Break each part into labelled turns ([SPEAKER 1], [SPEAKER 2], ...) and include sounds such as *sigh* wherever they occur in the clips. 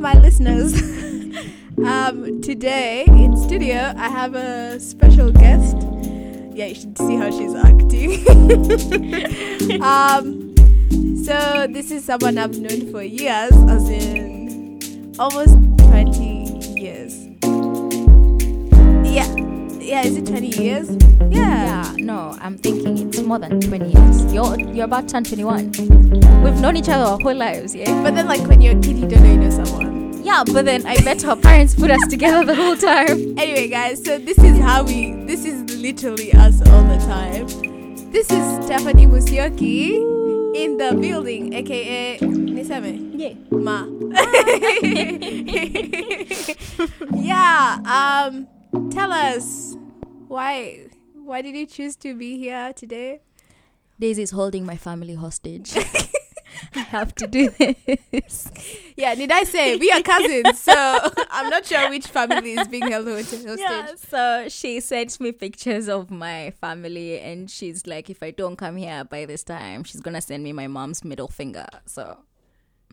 [SPEAKER 1] my listeners. *laughs* um, today in studio, I have a special guest. Yeah, you should see how she's acting. *laughs* um, so this is someone I've known for years, as in almost 20 years. Yeah, yeah, is it 20 years? Yeah.
[SPEAKER 2] Yeah, no, I'm thinking it's more than 20 years. You're you're about to turn 21. We've known each other our whole lives, yeah?
[SPEAKER 1] But then, like, when you're a kid, you don't know you know someone.
[SPEAKER 2] Yeah, but then I bet our parents put us together the whole time. *laughs*
[SPEAKER 1] Anyway, guys, so this is how we. This is literally us all the time. This is Stephanie Musioki in the building, aka Nisame.
[SPEAKER 2] Yeah.
[SPEAKER 1] Ma. *laughs* *laughs* yeah. Um. Tell us why. Why did you choose to be here today?
[SPEAKER 2] Daisy's holding my family hostage. *laughs* I have to do this.
[SPEAKER 1] Yeah, did I say we are cousins? So *laughs* I'm not sure which family is being held hostage. *laughs*
[SPEAKER 2] Yeah, so she sent me pictures of my family, and she's like, if I don't come here by this time, she's gonna send me my mom's middle finger. So,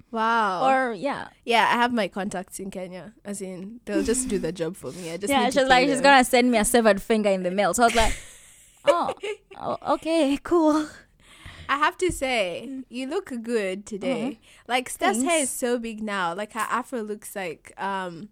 [SPEAKER 1] Wow.
[SPEAKER 2] or yeah,
[SPEAKER 1] yeah, I have my contacts in Kenya. As in, they'll just do the job for me. I just
[SPEAKER 2] yeah,
[SPEAKER 1] need to
[SPEAKER 2] she's like,
[SPEAKER 1] pay
[SPEAKER 2] she's gonna send me a severed finger in the mail. So I was like, *laughs* oh, oh okay, cool.
[SPEAKER 1] I have to say, you look good today. Like Steph's hair is so big now. Like her afro looks like um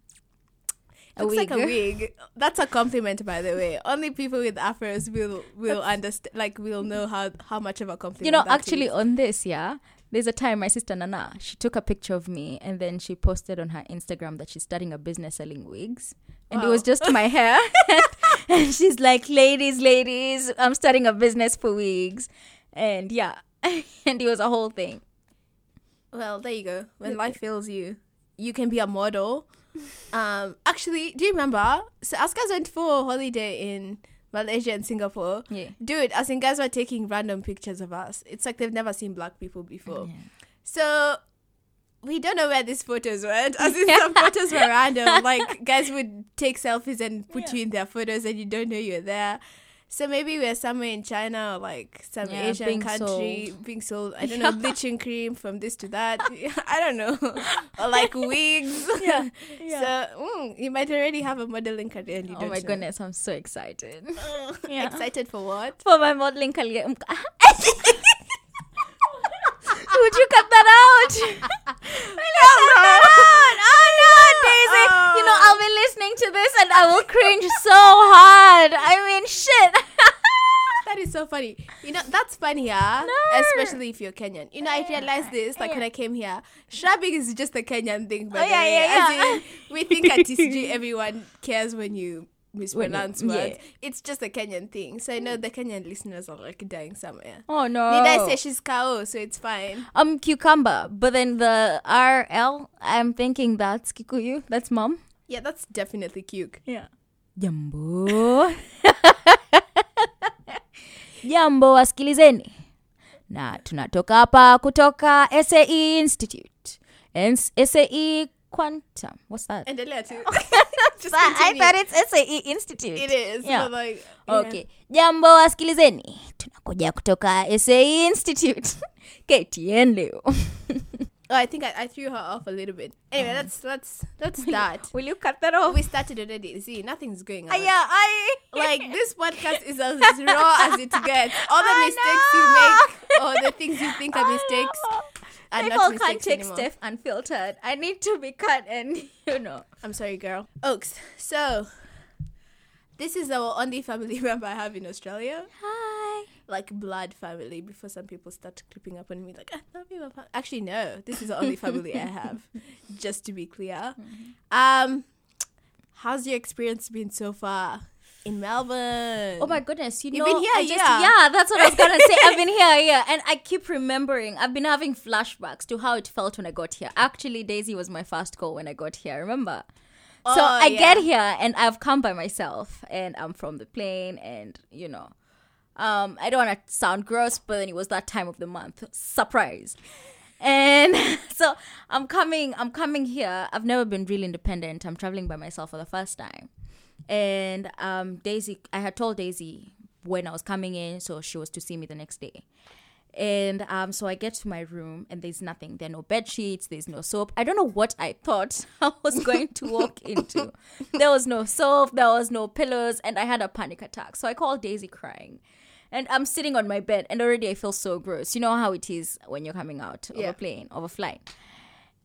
[SPEAKER 2] A
[SPEAKER 1] looks like a
[SPEAKER 2] wig.
[SPEAKER 1] wig. That's a compliment, by the way. Only people with afros will will understand. Like will know how how much of a compliment.
[SPEAKER 2] You know, actually,
[SPEAKER 1] is.
[SPEAKER 2] on this, yeah, there's a time my sister Nana, she took a picture of me and then she posted on her Instagram that she's starting a business selling wigs. And it was just my hair. *laughs* and she's like, ladies, ladies, I'm starting a business for wigs. And yeah, *laughs* and it was a whole thing.
[SPEAKER 1] Well, there you go. When life fails you, you can be a model. *laughs* Um, actually, do you remember? So us guys went for a holiday in Malaysia and Singapore.
[SPEAKER 2] Yeah.
[SPEAKER 1] Dude, as in guys were taking random pictures of us. It's like they've never seen black people before. So we don't know where these photos went. *laughs* As in some photos were random. *laughs* Like guys would take selfies and put you in their photos and you don't know you're there. So maybe we're somewhere in China or like some
[SPEAKER 2] Yeah,
[SPEAKER 1] Asian
[SPEAKER 2] being
[SPEAKER 1] country being sold. I don't *laughs* know, bleaching cream from this to that. *laughs* I don't know. *laughs* or like wigs.
[SPEAKER 2] Yeah,
[SPEAKER 1] So mm, you might already have a modeling career and you
[SPEAKER 2] Oh my
[SPEAKER 1] know.
[SPEAKER 2] goodness, I'm so excited. Yeah.
[SPEAKER 1] Excited for what?
[SPEAKER 2] For my modeling career. Would you cut that out?
[SPEAKER 1] No.
[SPEAKER 2] Oh no, Daisy! You know, oh. I'll be listening to this and I will cringe so hard. I mean, shit. *laughs*
[SPEAKER 1] That is so funny. You know, that's funny, yeah?
[SPEAKER 2] No.
[SPEAKER 1] Especially if you're Kenyan. You know, I realized this, like when I came here. Shrubbing is just a Kenyan thing, by
[SPEAKER 2] Oh, yeah, yeah, yeah.
[SPEAKER 1] we think at TCG everyone cares when you mispronounce
[SPEAKER 2] When you-
[SPEAKER 1] words.
[SPEAKER 2] yeah.
[SPEAKER 1] It's just a Kenyan thing. So I know the Kenyan listeners are like dying somewhere.
[SPEAKER 2] Oh no.
[SPEAKER 1] Did I say she's cow, so it's fine.
[SPEAKER 2] um cucumber, but then the RL, I'm thinking that's Kikuyu. That's mom.
[SPEAKER 1] Yeah, that's definitely cuke.
[SPEAKER 2] Yeah. Jambo. Jambo *laughs* wasikilizeni. Na tunatoka hapa kutoka SAE Institute. SAE Quantum. What's that?
[SPEAKER 1] Endelea *laughs* too. *laughs* Just
[SPEAKER 2] I
[SPEAKER 1] continue.
[SPEAKER 2] thought it's SAE Institute.
[SPEAKER 1] it is.
[SPEAKER 2] Yeah.
[SPEAKER 1] But like, yeah.
[SPEAKER 2] Okay. Jambo wasikilizeni. Tunakuja kutoka SAE Institute. *laughs* KTN leo.
[SPEAKER 1] Oh, I think I, I threw her off a little bit. Anyway, let's let's let's start.
[SPEAKER 2] Will you cut that off?
[SPEAKER 1] we started already. See, nothing's going on.
[SPEAKER 2] Ah, yeah, I
[SPEAKER 1] like this podcast is as raw as it gets. All the
[SPEAKER 2] I
[SPEAKER 1] mistakes you make, or the things you think are mistakes, are
[SPEAKER 2] People
[SPEAKER 1] not
[SPEAKER 2] can't take
[SPEAKER 1] anymore.
[SPEAKER 2] stuff unfiltered. I need to be cut and *laughs* you know.
[SPEAKER 1] I'm sorry, girl. Oaks. So, this is our only family *laughs* member I have in Australia,
[SPEAKER 2] Hi.
[SPEAKER 1] like blood family. Before some people start creeping up on me, like I love you. Actually, no. This is the only family I have. *laughs* Just to be clear. Um, how's your experience been so far in Melbourne?
[SPEAKER 2] Oh my goodness, you
[SPEAKER 1] You've
[SPEAKER 2] know,
[SPEAKER 1] been here,
[SPEAKER 2] I just,
[SPEAKER 1] yeah.
[SPEAKER 2] yeah, that's what I was gonna say. I've been *laughs* here, yeah, and I keep remembering. I've been having flashbacks to how it felt when I got here. Actually, Daisy was my first call when I got here. Remember? so
[SPEAKER 1] Oh,
[SPEAKER 2] I
[SPEAKER 1] yeah.
[SPEAKER 2] get here and I've come by myself, and I'm from the plane, and you know, um, I don't want to sound gross, but then it was that time of the month. Surprise. And *laughs* so I'm coming, I'm coming here. I've never been really independent. I'm traveling by myself for the first time. And um, Daisy, I had told Daisy when I was coming in, so she was to see me the next day. And um, so I get to my room and there's nothing. There are no bed sheets. There's no soap. I don't know what I thought *laughs* I was going to walk into. There was no soap. There was no pillows, and I had a panic attack. So I called Daisy crying, and I'm sitting on my bed, and already I feel so gross. You know how it is when you're coming out of
[SPEAKER 1] Yeah.
[SPEAKER 2] a plane, of a flight.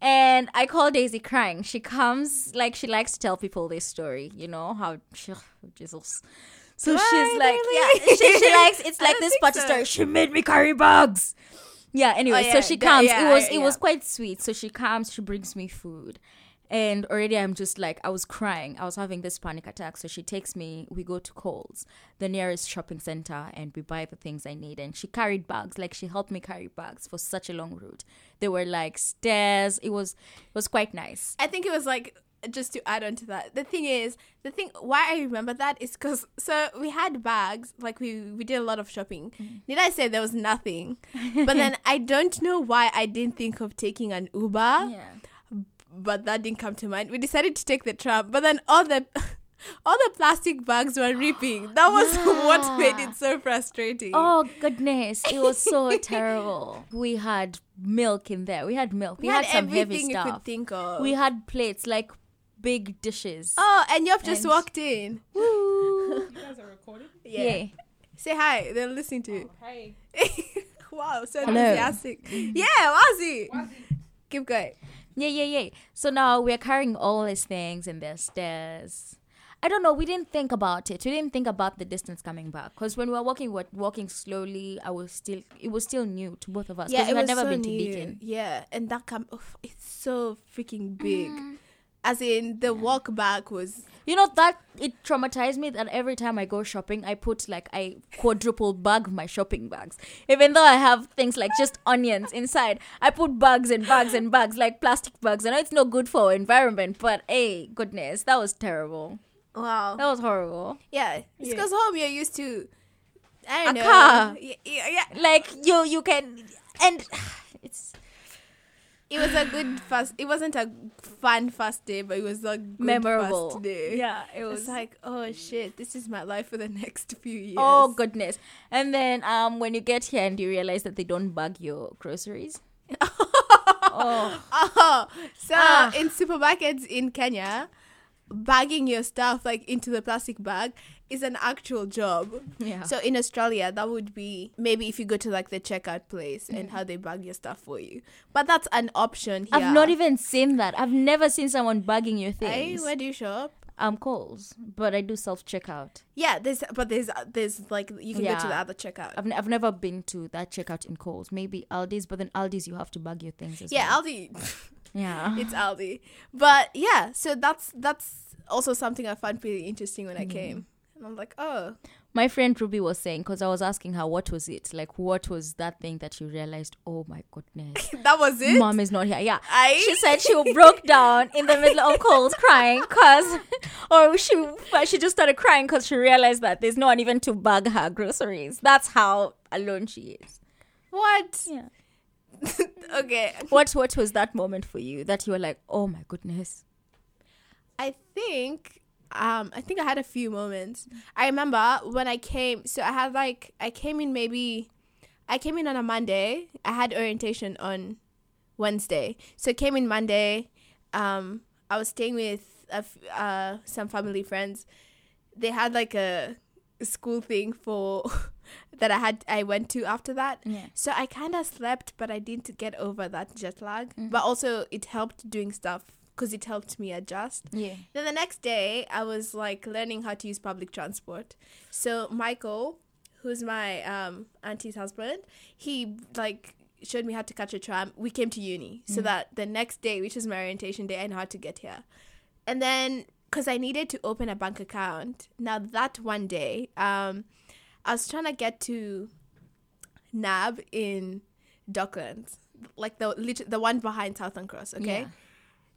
[SPEAKER 2] And I call Daisy crying. She comes like she likes to tell people this story. You know how she, Jesus. So
[SPEAKER 1] Why,
[SPEAKER 2] she's like,
[SPEAKER 1] really?
[SPEAKER 2] yeah, she, she likes. *laughs* It's like this party
[SPEAKER 1] so.
[SPEAKER 2] story. She made me carry bags. Yeah. Anyway,
[SPEAKER 1] Oh, yeah,
[SPEAKER 2] so she comes.
[SPEAKER 1] yeah,
[SPEAKER 2] it was it was quite sweet. So she comes. She brings me food. And already I'm just like I was crying. I was having this panic attack. So she takes me. We go to Coles, the nearest shopping center, and we buy the things I need. And she carried bags. Like she helped me carry bags for such a long route. They were like stairs. It was it was quite nice.
[SPEAKER 1] I think it was like just to add on to that. The thing is, the thing why I remember that is because so we had bags, like we we did a lot of shopping. Mm. Did I say there was nothing? But then *laughs* I don't know why I didn't think of taking an Uber,
[SPEAKER 2] Yeah.
[SPEAKER 1] But that didn't come to mind. We decided to take the tram, but then all the *laughs* all the plastic bags were ripping. That was *laughs* what made it so frustrating.
[SPEAKER 2] Oh goodness, it was so *laughs* terrible. We had milk in there. We had milk. We,
[SPEAKER 1] we had,
[SPEAKER 2] some heavy
[SPEAKER 1] everything you could
[SPEAKER 2] stuff.
[SPEAKER 1] think of.
[SPEAKER 2] We had plates like big dishes.
[SPEAKER 1] oh, and you've just
[SPEAKER 2] And-
[SPEAKER 1] walked in.
[SPEAKER 2] Woo.
[SPEAKER 3] You guys are recording?
[SPEAKER 2] Yeah.
[SPEAKER 1] Say hi. They're listening to you.
[SPEAKER 3] Oh, hey.
[SPEAKER 1] wow, so
[SPEAKER 2] Hello.
[SPEAKER 1] enthusiastic. Mm. Yeah, Wazzy. Keep going.
[SPEAKER 2] Yeah, yeah, yeah. So now we're carrying all these things and there's stairs. I don't know. We didn't think about it. We didn't think about the distance coming back because when we were walking, we were walking slowly. I was still. It was still new to both of us.
[SPEAKER 1] Yeah, it
[SPEAKER 2] had never
[SPEAKER 1] so
[SPEAKER 2] been to
[SPEAKER 1] new.
[SPEAKER 2] Beacon.
[SPEAKER 1] Yeah, and that come. oof, it's so freaking big. Mm. As in, the walk back was.
[SPEAKER 2] You know that it traumatized me that every time I go shopping, I put like I quadruple bag my shopping bags. Even though I have things like just onions inside, I put bags and bags and bags like plastic bags. I know it's not good for our environment, but hey, goodness, that was terrible.
[SPEAKER 1] Wow.
[SPEAKER 2] That was horrible.
[SPEAKER 1] Yeah, it's
[SPEAKER 3] Yeah.
[SPEAKER 1] because home you're used to. I don't
[SPEAKER 2] A
[SPEAKER 1] know.
[SPEAKER 2] car.
[SPEAKER 1] Yeah, yeah, yeah.
[SPEAKER 2] Like you, you can, and *sighs* it's
[SPEAKER 1] It was a good first. It wasn't a fun first day, but it was a good
[SPEAKER 2] memorable.
[SPEAKER 1] first day.
[SPEAKER 2] Yeah, it was.
[SPEAKER 1] was like, oh shit, this is my life for the *laughs* next few years.
[SPEAKER 2] Oh goodness! And then um, when you get here and you realize that they don't bag your groceries. *laughs* oh,
[SPEAKER 1] Oh, so
[SPEAKER 2] Ah.
[SPEAKER 1] in supermarkets in Kenya, bagging your stuff like into the plastic bag is an actual job.
[SPEAKER 2] yeah.
[SPEAKER 1] So in Australia, that would be maybe if you go to like the checkout place and how they bag your stuff for you. But that's an option here.
[SPEAKER 2] I've not even seen that. I've never seen someone bagging your things.
[SPEAKER 1] Hey, where do you shop?
[SPEAKER 2] um, Coles, but I do self checkout.
[SPEAKER 1] Yeah, there's but there's there's like you can go to the other checkout.
[SPEAKER 2] I've, n- I've never been to that checkout in Coles. Maybe Aldi's, but then Aldi's you have to bag your things as
[SPEAKER 1] yeah,
[SPEAKER 2] well.
[SPEAKER 1] Aldi. *laughs*
[SPEAKER 2] yeah.
[SPEAKER 1] it's Aldi. But yeah, so that's that's also something I found pretty interesting when I
[SPEAKER 2] Mm-hmm.
[SPEAKER 1] came. And I'm like, oh,
[SPEAKER 2] My friend Ruby was saying because I was asking her what was it like. What was that thing that you realized? Oh my goodness, *laughs*
[SPEAKER 1] that was it.
[SPEAKER 2] mom is not here. Yeah,
[SPEAKER 1] I
[SPEAKER 2] she said she broke down in the middle of Coles crying because *laughs* or she she just started crying because she realized that there's no one even to bag her groceries that's how alone she is
[SPEAKER 1] what?
[SPEAKER 2] yeah *laughs*
[SPEAKER 1] okay,
[SPEAKER 2] what what was that moment for you that you were like oh my goodness
[SPEAKER 1] I think um I think I had a few moments. I remember when I came so I had like I came in maybe I came in on a Monday. I had orientation on Wednesday. So I came in Monday. Um I was staying with a f- uh some family friends. They had like a school thing for *laughs* that I had I went to after that.
[SPEAKER 2] yeah
[SPEAKER 1] So I kind of slept, but I didn't get over that jet lag.
[SPEAKER 2] Mm.
[SPEAKER 1] But also, it helped doing stuff because it helped me adjust.
[SPEAKER 2] yeah
[SPEAKER 1] Then the next day, I was like learning how to use public transport. So Michael, who's my um, auntie's husband, he like showed me how to catch a tram. We came to uni, so that the next day, which is my orientation day, I know how to get here. And then, because I needed to open a bank account, now that one day, um, I was trying to get to NAB in Docklands, like the the one behind Southern Cross. Okay.
[SPEAKER 2] Yeah.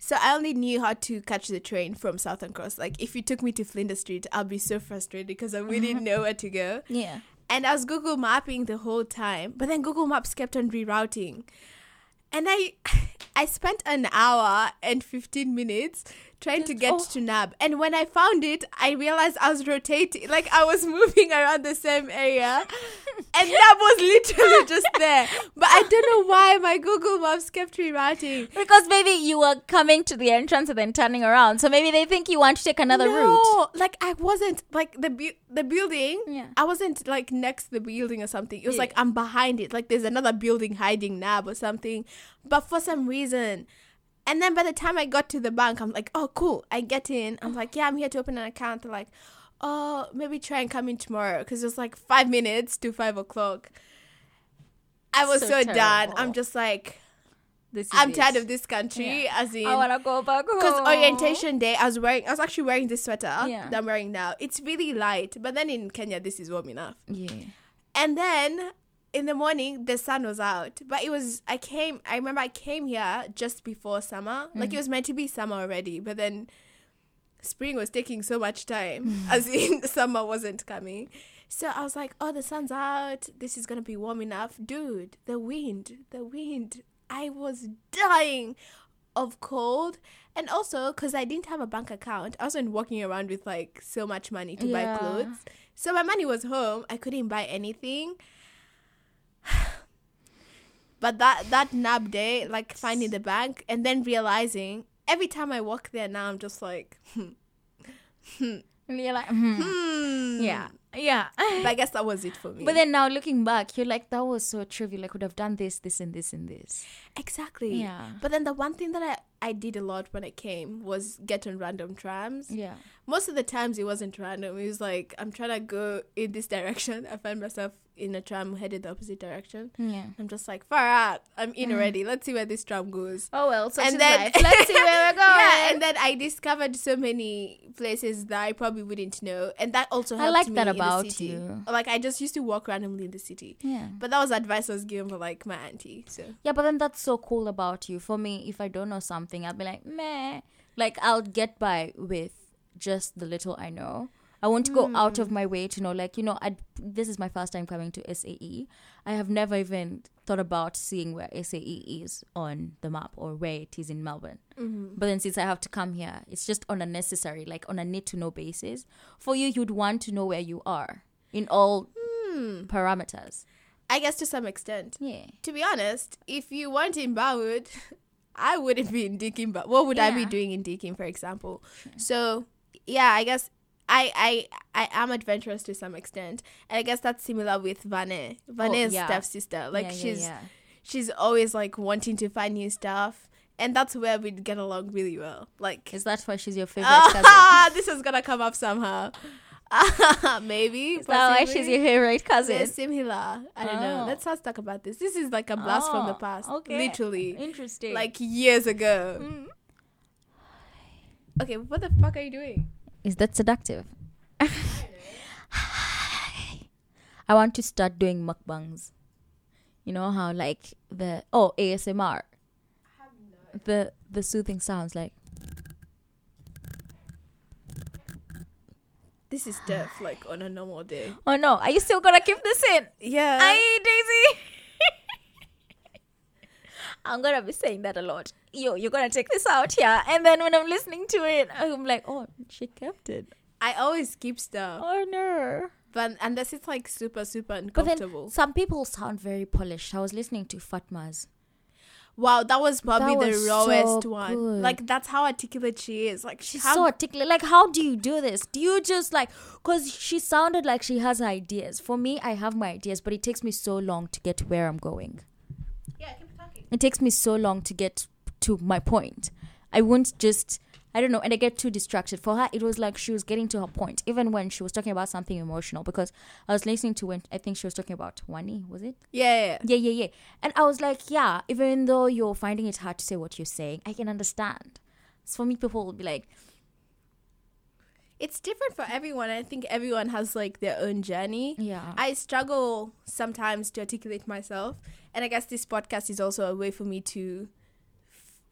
[SPEAKER 1] So I only knew how to catch the train from Southern Cross. Like if you took me to Flinders Street, I'll be so frustrated because I wouldn't mm-hmm. know where to go.
[SPEAKER 2] yeah
[SPEAKER 1] And I was Google mapping the whole time, but then Google Maps kept on rerouting. And I *laughs* I spent an hour and 15 minutes trying to get
[SPEAKER 2] oh.
[SPEAKER 1] to NAB. And when I found it, I realized I was rotating, like I was *laughs* moving around the same area. *laughs* and NAB was literally just there. But I don't know why my Google Maps kept rerouting.
[SPEAKER 2] Because maybe you were coming to the entrance and then turning around. So maybe they think you want to take another route.
[SPEAKER 1] no, like I wasn't like the bu- the building.
[SPEAKER 2] Yeah.
[SPEAKER 1] I wasn't like next to the building or something. It was
[SPEAKER 2] Yeah.
[SPEAKER 1] like I'm behind it. Like there's another building hiding NAB or something. But for some reason, and then by the time I got to the bank, I'm like, oh cool. I get in. I'm like, yeah, I'm here to open an account. They're like, oh, maybe try and come in tomorrow because it was like five minutes to five o'clock. I was
[SPEAKER 2] So
[SPEAKER 1] so, done. I'm just like,
[SPEAKER 2] This is
[SPEAKER 1] I'm
[SPEAKER 2] it.
[SPEAKER 1] tired of this country. As in,
[SPEAKER 2] I want to go back home.
[SPEAKER 1] because orientation day, I was wearing, I was actually wearing this sweater
[SPEAKER 2] Yeah.
[SPEAKER 1] that I'm wearing now. It's really light, but then in Kenya, this is warm enough.
[SPEAKER 2] Yeah.
[SPEAKER 1] And then in the morning, the sun was out, but it was. I came. I remember I came here just before summer. Like mm. it was meant to be summer already, but then spring was taking so much time, mm. as in *laughs* summer wasn't coming. So I was like, "Oh, the sun's out. This is gonna be warm enough, dude." The wind, the wind. I was dying of cold, and also because I didn't have a bank account, I wasn't walking around with like so much money to
[SPEAKER 2] Yeah.
[SPEAKER 1] buy clothes. So my money was home. I couldn't buy anything. *sighs* But that that nap day, like finding the bank and then realizing every time I walk there now, I'm just like,
[SPEAKER 2] And you're like, hmm. *laughs*
[SPEAKER 1] hmm.
[SPEAKER 2] yeah, yeah.
[SPEAKER 1] But I guess that was it for me.
[SPEAKER 2] But then now looking back, you're like, that was so trivial. I could have done this, this, and this, and this.
[SPEAKER 1] exactly.
[SPEAKER 2] Yeah.
[SPEAKER 1] But then the one thing that I, I did a lot when I came was get on random trams.
[SPEAKER 2] Yeah.
[SPEAKER 1] Most of the times it wasn't random. It was like I'm trying to go in this *laughs* direction. I find myself in a tram headed the opposite direction.
[SPEAKER 2] Yeah.
[SPEAKER 1] I'm just like, far out. I'm in
[SPEAKER 2] Mm.
[SPEAKER 1] already. Let's see where this tram goes.
[SPEAKER 2] Oh well, such
[SPEAKER 1] And then-
[SPEAKER 2] life. Let's see where we're going. *laughs*
[SPEAKER 1] Yeah, and then I discovered so many places that I probably wouldn't know, and that also
[SPEAKER 2] I like that about you.
[SPEAKER 1] Like I just used to walk randomly in the city,
[SPEAKER 2] yeah.
[SPEAKER 1] but that was advice I was given for like my auntie. So
[SPEAKER 2] Yeah, but then that's so cool about you. For me, if I don't know something, I'll be like, meh. Like I'll get by with just the little I know. I won't go hmm. out of my way to know, like, you know, I this is my first time coming to SAE. I have never even thought about seeing where SAE is on the map or where it is in Melbourne. Mm-hmm. But then since I have to come here, it's just on a necessary, like on a need to know basis. For you, you'd want to know where you are in all hmm. parameters.
[SPEAKER 1] I guess to some extent,
[SPEAKER 2] Yeah.
[SPEAKER 1] to be honest, if you weren't in Burwood, *laughs* I wouldn't be in Deakin. But what would I be doing in Deakin, for example? So yeah, I guess. I, I I am adventurous to some extent, and I guess that's similar with Vane. Vane is
[SPEAKER 2] Oh, yeah.
[SPEAKER 1] Steph's sister. Like
[SPEAKER 2] Yeah,
[SPEAKER 1] she's
[SPEAKER 2] yeah.
[SPEAKER 1] she's always like wanting to find new stuff and that's where we'd get along really well like
[SPEAKER 2] Is that why she's your *laughs* favorite cousin? *laughs*
[SPEAKER 1] this is gonna come up somehow *laughs* maybe
[SPEAKER 2] Is that why she's your favorite cousin?
[SPEAKER 1] They're similar i don't know
[SPEAKER 2] Oh.
[SPEAKER 1] let's not talk about this this is like a blast from the
[SPEAKER 2] Oh,
[SPEAKER 1] past
[SPEAKER 2] okay.
[SPEAKER 1] literally
[SPEAKER 2] Interesting.
[SPEAKER 1] like years ago
[SPEAKER 2] Mm.
[SPEAKER 1] okay what the fuck are you doing
[SPEAKER 2] is that seductive? *laughs* I want to start doing mukbangs. You know how like the oh ASMR. The the soothing sounds like
[SPEAKER 1] this is Steph like on a normal day
[SPEAKER 2] oh no are you still gonna keep this in?
[SPEAKER 1] yeah
[SPEAKER 2] Aye Daisy. I'm gonna be saying that a lot. Yo, you're gonna take this out here, and then when I'm listening to it, I'm like, oh, she kept it.
[SPEAKER 1] i always keep stuff
[SPEAKER 2] Oh no.
[SPEAKER 1] but unless it's like super super uncomfortable
[SPEAKER 2] some people sound very polished. I was listening to Fatma's.
[SPEAKER 1] Wow, that was probably
[SPEAKER 2] That
[SPEAKER 1] the
[SPEAKER 2] was
[SPEAKER 1] rawest
[SPEAKER 2] so
[SPEAKER 1] one.
[SPEAKER 2] good.
[SPEAKER 1] Like that's how articulate she is. Like
[SPEAKER 2] She's
[SPEAKER 1] how,
[SPEAKER 2] so articulate. Like, how do you do this? Do you just like, because she sounded like she has ideas. For me, I have my ideas, but it takes me so long to get to where I'm going.
[SPEAKER 1] Yeah, keep talking.
[SPEAKER 2] It takes me so long to get to my point. I won't just, I don't know, and I get too distracted. For her, it was like she was getting to her point, even when she was talking about something emotional. Because I was listening to when I think she was talking about Wani, was it?
[SPEAKER 1] Yeah, yeah. Yeah,
[SPEAKER 2] yeah, yeah. And I was like, yeah, even though you're finding it hard to say what you're saying, I can understand. So for me, people will be like,
[SPEAKER 1] It's different for everyone. I think everyone has like their own journey.
[SPEAKER 2] yeah.
[SPEAKER 1] I struggle sometimes to articulate myself, and I guess this podcast is also a way for me to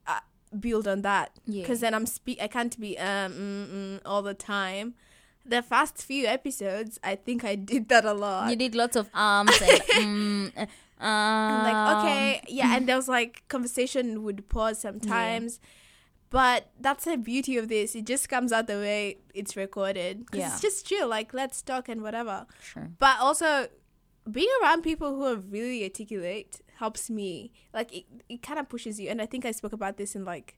[SPEAKER 1] uh, build on that.
[SPEAKER 2] Yeah.
[SPEAKER 1] Because then I'm speak. I can't be um mm, mm, all the time. The first few episodes, I think I did that a lot.
[SPEAKER 2] you did lots of arms and *laughs* mm, uh, um,
[SPEAKER 1] like okay yeah and there was like conversation would pause sometimes But that's the beauty of this. It just comes out the way it's recorded. 'Cause
[SPEAKER 2] Yeah.
[SPEAKER 1] It's just chill. Like, let's talk and whatever.
[SPEAKER 2] Sure.
[SPEAKER 1] But also, being around people who are really articulate helps me. Like, it, it kind of pushes you. And I think I spoke about this in, like,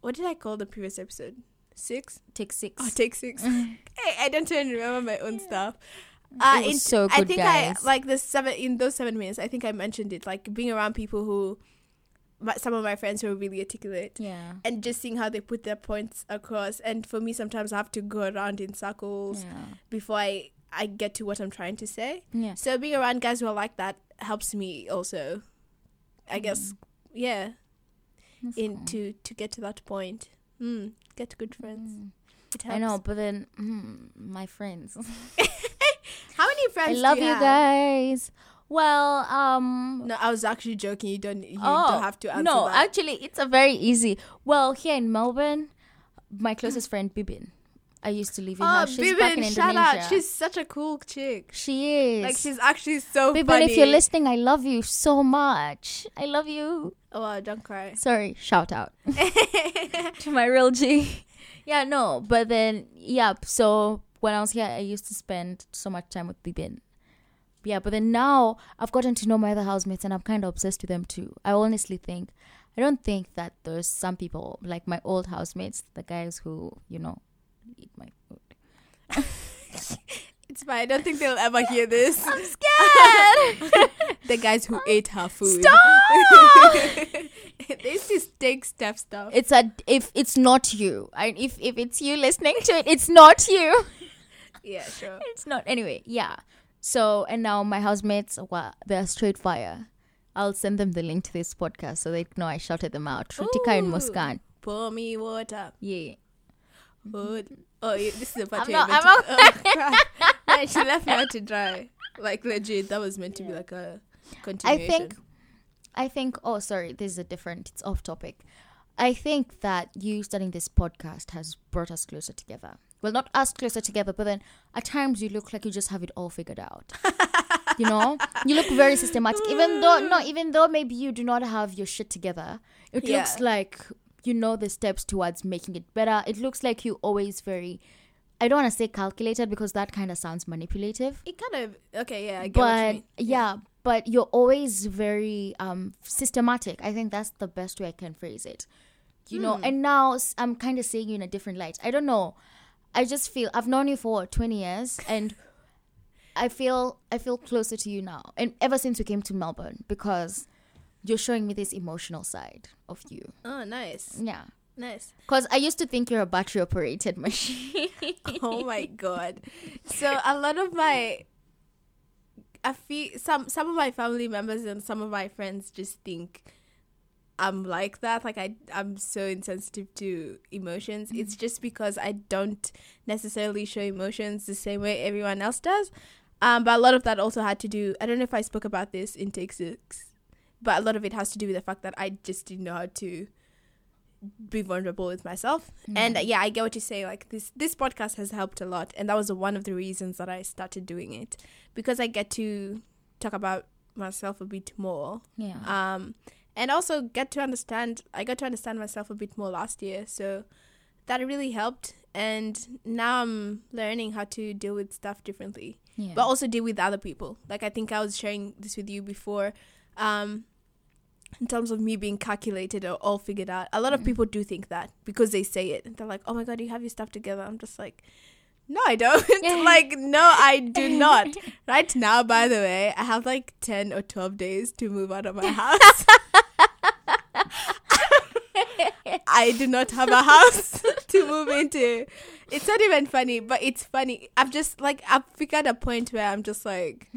[SPEAKER 1] what did I call the previous episode? Six?
[SPEAKER 2] Take six.
[SPEAKER 1] Oh, take six. *laughs* Mm. hey, I don't even remember my own stuff.
[SPEAKER 2] It uh, was so
[SPEAKER 1] I
[SPEAKER 2] good,
[SPEAKER 1] think
[SPEAKER 2] guys.
[SPEAKER 1] I like the seven in those seven minutes. I think I mentioned it, like being around people who, my, some of my friends who are really articulate,
[SPEAKER 2] yeah.
[SPEAKER 1] and just seeing how they put their points across. And for me, sometimes I have to go around in circles
[SPEAKER 2] Yeah.
[SPEAKER 1] before I I get to what I'm trying to say.
[SPEAKER 2] Yeah.
[SPEAKER 1] So being around guys who are like that helps me also. I guess yeah,
[SPEAKER 2] That's
[SPEAKER 1] in
[SPEAKER 2] cool.
[SPEAKER 1] to to get to that point. Mm, get good friends.
[SPEAKER 2] Mm.
[SPEAKER 1] It helps.
[SPEAKER 2] I know, but then mm, my friends. *laughs*
[SPEAKER 1] How many
[SPEAKER 2] I
[SPEAKER 1] friends? do
[SPEAKER 2] love you
[SPEAKER 1] have?
[SPEAKER 2] guys. Well, um,
[SPEAKER 1] No, I was actually joking. You don't. You
[SPEAKER 2] oh,
[SPEAKER 1] don't have to answer
[SPEAKER 2] no,
[SPEAKER 1] that.
[SPEAKER 2] actually, it's a very easy. Well, here in Melbourne, my closest friend Bibin. I used to live in ah,
[SPEAKER 1] oh,
[SPEAKER 2] her. She's back in Indonesia.
[SPEAKER 1] shout out! She's such a cool chick.
[SPEAKER 2] she is
[SPEAKER 1] Like she's actually so
[SPEAKER 2] Bibin,
[SPEAKER 1] funny.
[SPEAKER 2] if you're listening, I love you so much. I love you.
[SPEAKER 1] oh, wow, don't cry.
[SPEAKER 2] Sorry, shout out *laughs* to my real G. Yeah, no, but then yeah. So when I was here, I used to spend so much time with Bibin. Yeah, but then now I've gotten to know my other housemates, and I'm kind of obsessed with them too. I honestly think, I don't think that there's some people like my old housemates, the guys who you know eat my food. *laughs*
[SPEAKER 1] It's fine. I don't think they'll ever hear this. *laughs*
[SPEAKER 2] I'm scared. *laughs*
[SPEAKER 1] the guys who ate her food.
[SPEAKER 2] Stop!
[SPEAKER 1] used to take step stuff.
[SPEAKER 2] it's a if it's not you, and if if it's you listening to it, it's not you.
[SPEAKER 1] yeah, sure.
[SPEAKER 2] it's not anyway yeah so and now my housemates well they're straight fire i'll send them the link to this podcast so they know i shouted them out Ritika and muskan
[SPEAKER 1] Pour me water.
[SPEAKER 2] yeah
[SPEAKER 1] Wood. Oh, yeah, this is the part
[SPEAKER 2] I'm not- I'm
[SPEAKER 1] meant to- *laughs* oh. Man, she left me out to dry. Like legit, that was meant to be like a continuation.
[SPEAKER 2] I think i think oh sorry this is a different it's off topic i think that you starting this podcast has brought us closer together well not us closer together but then at times you look like you just have it all figured out *laughs* you know you look very systematic even though no even though maybe you do not have your shit together it
[SPEAKER 1] Yeah.
[SPEAKER 2] looks like you know the steps towards making it better. It looks like you always very i don't want to say calculated because that kind of sounds manipulative.
[SPEAKER 1] It kind of okay. Yeah, I get what you
[SPEAKER 2] but yeah. but you're always very um systematic. I think that's the best way i can phrase it. You know
[SPEAKER 1] Hmm.
[SPEAKER 2] and now I'm kind of seeing you in a different light. I don't know. I just feel i've known you for 20 years *laughs* and i feel i feel closer to you now and ever since we came to melbourne because you're showing me this emotional side of you.
[SPEAKER 1] Oh, nice,
[SPEAKER 2] yeah.
[SPEAKER 1] Nice.
[SPEAKER 2] because i used to think you're a battery operated machine. *laughs*
[SPEAKER 1] Oh my god. *laughs* So a lot of my i feel some some of my family members and some of my friends just think i'm like that. Like i i'm so insensitive to emotions. It's just because i don't necessarily show emotions the same way everyone else does. Um but a lot of that also had to do i don't know if i spoke about this in take six but a lot of it has to do with the fact that i just didn't know how to be vulnerable with myself. And uh, yeah i get what you say like this this podcast has helped a lot and that was one of the reasons that i started doing it because i get to talk about myself a bit more.
[SPEAKER 2] Yeah.
[SPEAKER 1] Um and also get to understand i got to understand myself a bit more last year so that really helped. And now i'm learning how to deal with stuff differently
[SPEAKER 2] yeah.
[SPEAKER 1] but also deal with other people. Like I think I was sharing this with you before. Um, in terms of me being calculated or all figured out, a lot of
[SPEAKER 2] Mm.
[SPEAKER 1] people do think that because they say it. They're like, "Oh my god, you have your stuff together." I'm just like, "No, I don't." *laughs* Like, no, I do *laughs* not. right now, by the way, I have like ten or twelve days to move out of my *laughs* house. I do not have a house to move into. It's not even funny, but it's funny. I've just like I've figured a point where I'm just like,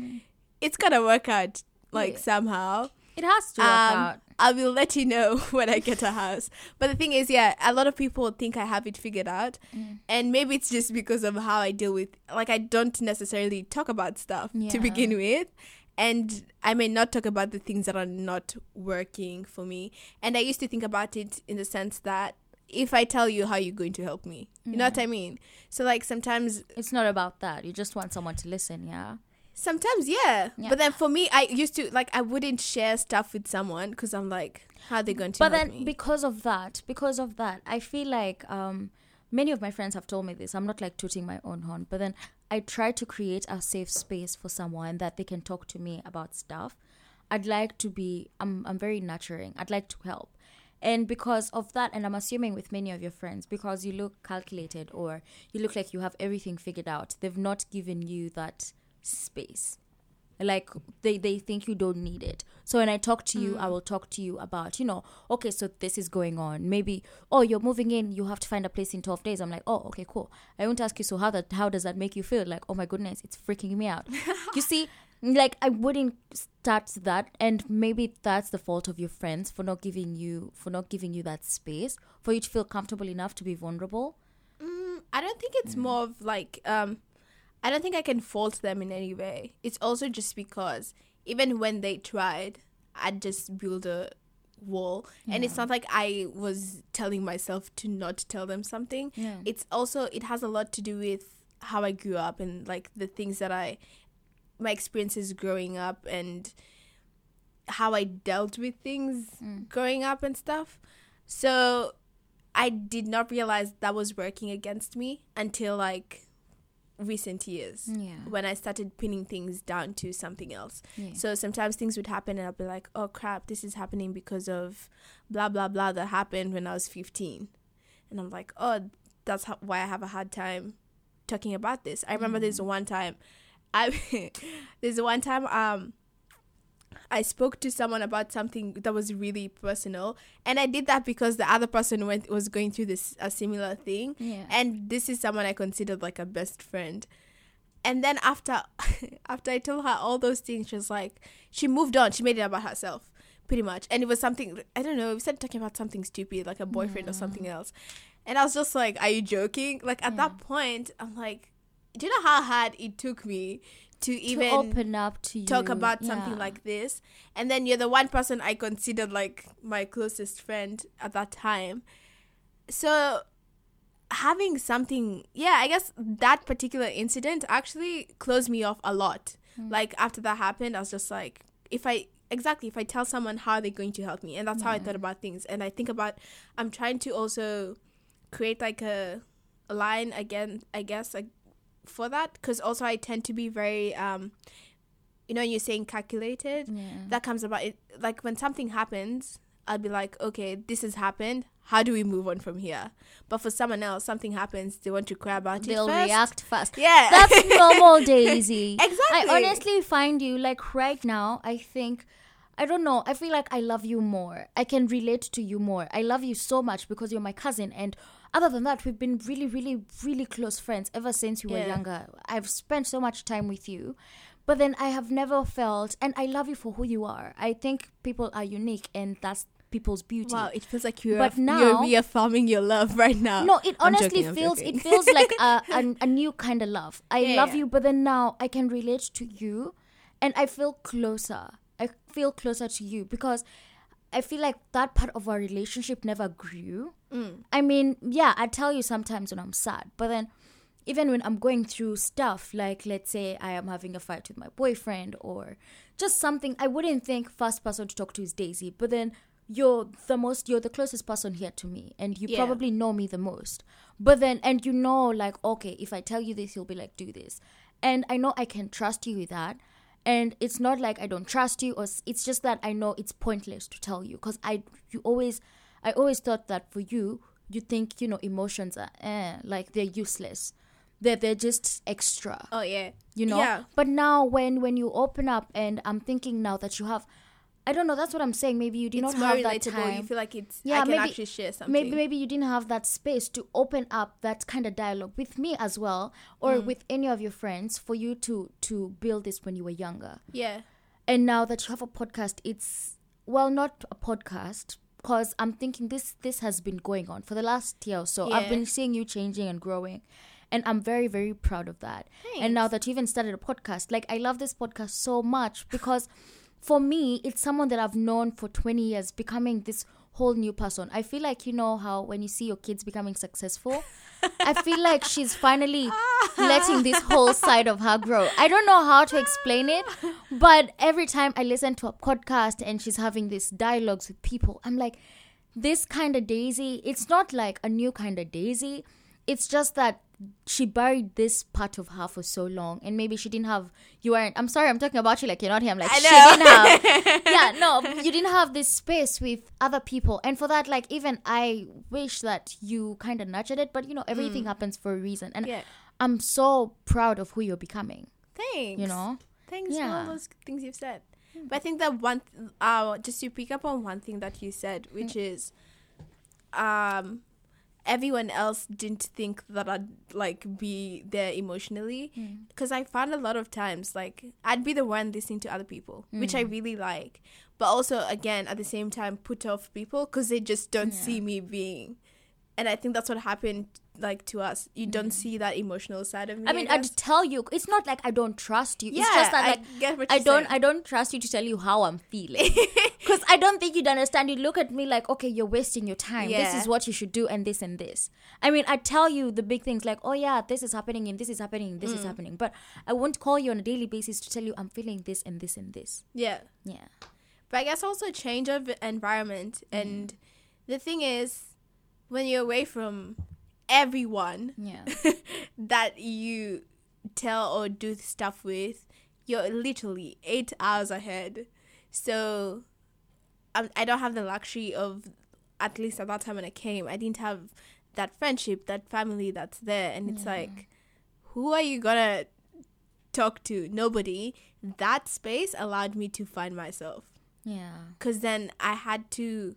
[SPEAKER 1] it's gonna work out like
[SPEAKER 2] Yeah.
[SPEAKER 1] somehow.
[SPEAKER 2] it has to work
[SPEAKER 1] Um,
[SPEAKER 2] out
[SPEAKER 1] I will let you know *laughs* when I get a house. But the thing is, yeah, a lot of people think I have it figured out,
[SPEAKER 2] Mm.
[SPEAKER 1] and maybe it's just because of how I deal with. Like I don't necessarily talk about stuff to begin with. And I may not talk about the things that are not working for me. And I used to think about it in the sense that if I tell you how you're going to help me, you know what I mean? So like sometimes
[SPEAKER 2] It's not about that. You just want someone to listen, yeah.
[SPEAKER 1] Sometimes, yeah.
[SPEAKER 2] Yeah.
[SPEAKER 1] But then for me, I used to like I wouldn't share stuff with someone because I'm like, how are they going to?
[SPEAKER 2] but then
[SPEAKER 1] me?
[SPEAKER 2] because of that because of that i feel like um many of my friends have told me this i'm not like tooting my own horn but then i try to create a safe space for someone that they can talk to me about stuff i'd like to be i'm, I'm very nurturing i'd like to help and because of that and i'm assuming with many of your friends because you look calculated or you look like you have everything figured out they've not given you that space. Like they they think you don't need it. So when i talk to you i will talk to you about you know okay so this is going on. Maybe oh you're moving in you have to find a place in 12 days. I'm like oh okay cool. I won't ask you so how that how does that make you feel? Like oh my goodness it's freaking me out. *laughs* You see like i wouldn't start that and maybe that's the fault of your friends for not giving you for not giving you that space for you to feel comfortable enough to be vulnerable.
[SPEAKER 1] Mm, I don't think it's more of like um I don't think I can fault them in any way. It's also just because even when they tried, I'd just build a wall. And it's not like I was telling myself to not tell them something.
[SPEAKER 2] Yeah.
[SPEAKER 1] It's also it has a lot to do with how I grew up and like the things that I my experiences growing up and how I dealt with things mm. growing up and stuff. So I did not realize that was working against me until like recent years
[SPEAKER 2] yeah
[SPEAKER 1] when I started pinning things down to something else.
[SPEAKER 2] Yeah.
[SPEAKER 1] So sometimes things would happen and I'd be like, oh crap, this is happening because of blah, blah, blah that happened when I was 15. And I'm like, oh, that's how, why I have a hard time talking about this. I remember this one time, I *laughs* there's one time um I spoke to someone about something that was really personal, and I did that because the other person went was going through this a similar thing,
[SPEAKER 2] Yeah.
[SPEAKER 1] and this is someone I considered like a best friend. And then after *laughs* after I told her all those things, she was like, she moved on. She made it about herself, pretty much. And it was something I don't know. We started talking about something stupid, like a boyfriend or something else. And I was just like, "Are you joking?" Like at that point, I'm like, do you know how hard it took me to even
[SPEAKER 2] to open up to you.
[SPEAKER 1] talk about something
[SPEAKER 2] Yeah.
[SPEAKER 1] like this. And then you're the one person i considered like my closest friend at that time. So having something yeah i guess that particular incident actually closed me off a lot. Hmm. Like after that happened i was just like if i exactly if i tell someone how are they going to help me? And that's how i thought about things. And i think about i'm trying to also create like a, a line again i guess like for that because also i tend to be very um you know you're saying calculated
[SPEAKER 2] yeah.
[SPEAKER 1] that comes about it like when something happens i'll be like okay this has happened how do we move on from here but for someone else something happens they want to cry about it.
[SPEAKER 2] they'll
[SPEAKER 1] it first.
[SPEAKER 2] react fast
[SPEAKER 1] yeah *laughs*
[SPEAKER 2] that's normal *laughs* daisy
[SPEAKER 1] Exactly.
[SPEAKER 2] i honestly find you like right now i think i don't know i feel like i love you more i can relate to you more i love you so much because you're my cousin and other than that we've been really really really close friends ever since you were younger i've spent so much time with you but then i have never felt and i love you for who you are i think people are unique and that's people's beauty
[SPEAKER 1] wow it feels like you're
[SPEAKER 2] But now, you're
[SPEAKER 1] reaffirming your love *laughs* right now
[SPEAKER 2] no, it honestly
[SPEAKER 1] joking,
[SPEAKER 2] feels it feels like a, *laughs* a, a new kind of love. I
[SPEAKER 1] Yeah,
[SPEAKER 2] love
[SPEAKER 1] yeah.
[SPEAKER 2] you, but then now I can relate to you, and I feel closer. I feel closer to you because I feel like that part of our relationship never grew.
[SPEAKER 1] Mm.
[SPEAKER 2] I mean, yeah, I tell you sometimes when I'm sad, but then even when I'm going through stuff, like let's say I am having a fight with my boyfriend or just something, I wouldn't think first person to talk to is Daisy, but then you're the most, you're the closest person here to me, and you
[SPEAKER 1] Yeah.
[SPEAKER 2] probably know me the most. But then, and you know, like, okay, if I tell you this, you'll be like, do this, and I know I can trust you with that. And it's not like I don't trust you, or it's just that I know it's pointless to tell you because I, you always, I always thought that for you, you think you know emotions are eh, like they're useless, they're they're just extra.
[SPEAKER 1] Oh yeah.
[SPEAKER 2] You know?
[SPEAKER 1] Yeah.
[SPEAKER 2] But now when when you open up and i'm thinking now that you have i don't know that's what i'm saying. Maybe you did
[SPEAKER 1] it's
[SPEAKER 2] not have that time
[SPEAKER 1] you feel like it's
[SPEAKER 2] Yeah,
[SPEAKER 1] i can
[SPEAKER 2] maybe-
[SPEAKER 1] actually share something.
[SPEAKER 2] maybe maybe you didn't have that space to open up that kind of dialogue with me as well or
[SPEAKER 1] Mm.
[SPEAKER 2] with any of your friends for you to to build this when you were younger.
[SPEAKER 1] Yeah.
[SPEAKER 2] And now that you have a podcast it's well not a podcast because i'm thinking this this has been going on for the last year or so. I've been seeing you changing and growing and i'm very very proud of that. And now that you even started a podcast like i love this podcast so much because *laughs* for me it's someone that i've known for 20 years becoming this whole new person. I feel like you know how when you see your kids becoming successful, I feel like she's finally *laughs* letting this whole side of her grow. I don't know how to explain it, but every time I listen to a podcast and she's having these dialogues with people, I'm like, this kind of Daisy, it's not like a new kind of Daisy. It's just that she buried this part of her for so long and maybe she didn't have you weren't i'm sorry i'm talking about you like you're not here i'm like
[SPEAKER 1] I
[SPEAKER 2] she didn't have *laughs* yeah no you didn't have this space with other people and for that like even i wish that you kind of nurtured it but you know everything happens for a reason and
[SPEAKER 1] Mm. Yeah.
[SPEAKER 2] i'm so proud of who you're becoming
[SPEAKER 1] Thanks.
[SPEAKER 2] you know
[SPEAKER 1] Thanks for all those things you've said. But I think that one, th- uh, just to pick up on one thing that you said, which is, um, everyone else didn't think that I'd like be there emotionally, hmm. because I found a lot of times like I'd be the one listening to other people, which I hmm. really like, but also again at the same time put off people because they just don't see me being, and I think that's what happened like to us. You don't see that emotional side of me.
[SPEAKER 2] I mean. I'd tell you. It's not like I don't trust you.
[SPEAKER 1] Yeah,
[SPEAKER 2] it's just that
[SPEAKER 1] I
[SPEAKER 2] like
[SPEAKER 1] what
[SPEAKER 2] I don't.
[SPEAKER 1] saying.
[SPEAKER 2] I don't trust you to tell you how I'm feeling *laughs* because I don't think you'd understand. You look at me like, okay, you're wasting your time. This is what you should do, and this and this. I mean, I tell you the big things like, oh yeah, this is happening, and this is happening, and this
[SPEAKER 1] Mm.
[SPEAKER 2] is happening. But I won't call you on a daily basis to tell you I'm feeling this and this and this.
[SPEAKER 1] yeah.
[SPEAKER 2] Yeah.
[SPEAKER 1] But I guess also change of environment. And the thing is, when you're away from everyone
[SPEAKER 2] Yeah. *laughs*
[SPEAKER 1] that you tell or do stuff with, you're literally eight hours ahead. So um, I don't have the luxury of, at least at that time when I came, I didn't have that friendship, that family that's there. And it's like, who are you gonna talk to? Nobody. That space allowed me to find myself
[SPEAKER 2] Yeah.
[SPEAKER 1] because then I had to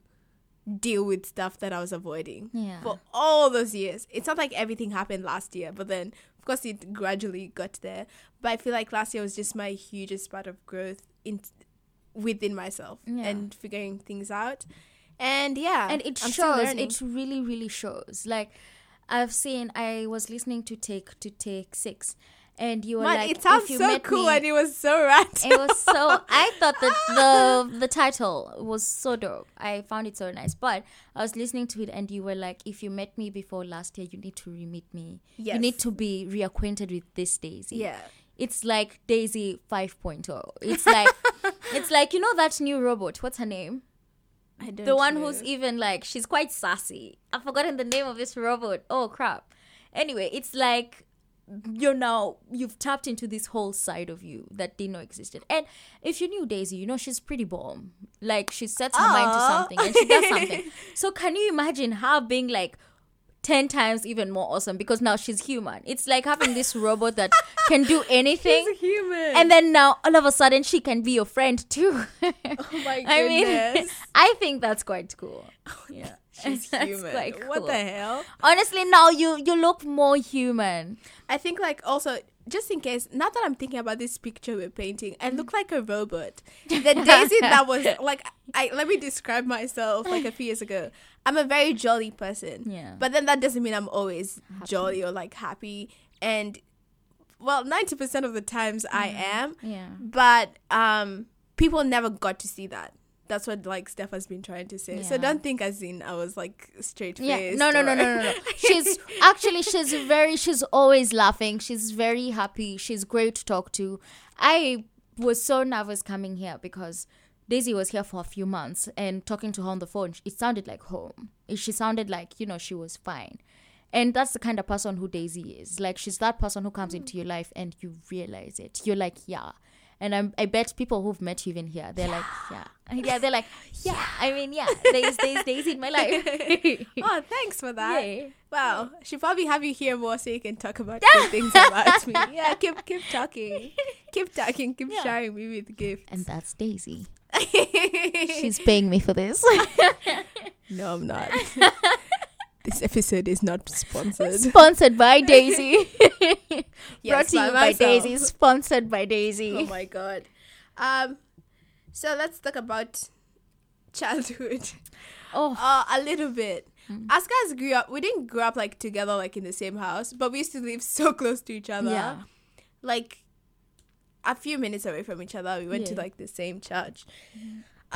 [SPEAKER 1] deal with stuff that I was avoiding
[SPEAKER 2] Yeah.
[SPEAKER 1] for all those years. It's not like everything happened last year, but then of course it gradually got there. But I feel like last year was just my hugest part of growth in within myself
[SPEAKER 2] Yeah.
[SPEAKER 1] and figuring things out. And yeah,
[SPEAKER 2] and it
[SPEAKER 1] I'm
[SPEAKER 2] shows it really really shows like i've seen i was listening to take to take six and you were
[SPEAKER 1] Man,
[SPEAKER 2] like
[SPEAKER 1] it sounds
[SPEAKER 2] if you
[SPEAKER 1] so
[SPEAKER 2] met
[SPEAKER 1] cool
[SPEAKER 2] me,
[SPEAKER 1] and it was so random.
[SPEAKER 2] it was so i thought that *laughs* the the title was so dope i found it so nice but i was listening to it and you were like if you met me before last year you need to re-meet me you need to be reacquainted with this daisy
[SPEAKER 1] yeah.
[SPEAKER 2] it's like daisy 5.0 it's like *laughs* it's like you know that new robot what's her name
[SPEAKER 1] I don't
[SPEAKER 2] the one
[SPEAKER 1] know.
[SPEAKER 2] who's even like she's quite sassy. I've forgotten the name of this robot. Oh crap. Anyway, it's like you're now you've tapped into this whole side of you that didn't know existed. And if you knew Daisy, you know she's pretty bomb. Like she sets her mind to something and she does *laughs* something. So can you imagine her being like 10 times even more awesome because now she's human. It's like having this *laughs* robot that can do anything.
[SPEAKER 1] She's human.
[SPEAKER 2] And then now all of a sudden she can be your friend too. *laughs*
[SPEAKER 1] oh my goodness.
[SPEAKER 2] I mean, I think that's quite cool. Yeah, *laughs*
[SPEAKER 1] she's human. What
[SPEAKER 2] cool.
[SPEAKER 1] the hell?
[SPEAKER 2] Honestly, now you you look more human.
[SPEAKER 1] I think like also just in case, now that I'm thinking about this picture we're painting, I look like a robot. The *laughs* Daisy that was like, I let me describe myself like a few years ago. I'm a very jolly person,
[SPEAKER 2] Yeah.
[SPEAKER 1] but then that doesn't mean I'm always jolly or like happy. And well, ninety percent of the times I am,
[SPEAKER 2] Yeah.
[SPEAKER 1] but um, people never got to see that. That's what like Steph has been trying to say. So don't think as in I was like straight
[SPEAKER 2] Yeah. No, no, no, no, no, no. *laughs* She's actually she's very she's always laughing. She's very happy. She's great to talk to. I was so nervous coming here because Daisy was here for a few months and talking to her on the phone, it sounded like home. She sounded like, you know, she was fine. And that's the kind of person who Daisy is. Like she's that person who comes hmm. into your life and you realize it. You're like, yeah. And I'm, I bet people who've met you even here, they're like, yeah, yeah. They're like, *laughs* yeah. I mean, yeah. There's, there's Daisy in my life. *laughs*
[SPEAKER 1] Oh, thanks for that.
[SPEAKER 2] Yay.
[SPEAKER 1] Wow, should probably have you here more so you can talk about *laughs* good things about me. Yeah, keep keep talking, keep talking, keep
[SPEAKER 2] Yeah.
[SPEAKER 1] sharing me with gifts.
[SPEAKER 2] And that's Daisy. She's paying me for this.
[SPEAKER 1] no, I'm not. This episode is not sponsored. *laughs*
[SPEAKER 2] Sponsored by *laughs* Daisy. *laughs* Brought
[SPEAKER 1] Yes,
[SPEAKER 2] to you
[SPEAKER 1] by myself.
[SPEAKER 2] Daisy. Sponsored by Daisy.
[SPEAKER 1] Oh my god. Um, so let's talk about childhood.
[SPEAKER 2] Oh,
[SPEAKER 1] Uh, a little bit. Us guys grew up. We didn't grow up like together, like in the same house, but we used to live so close to each other.
[SPEAKER 2] yeah.
[SPEAKER 1] like a few minutes away from each other. We went to like the same church.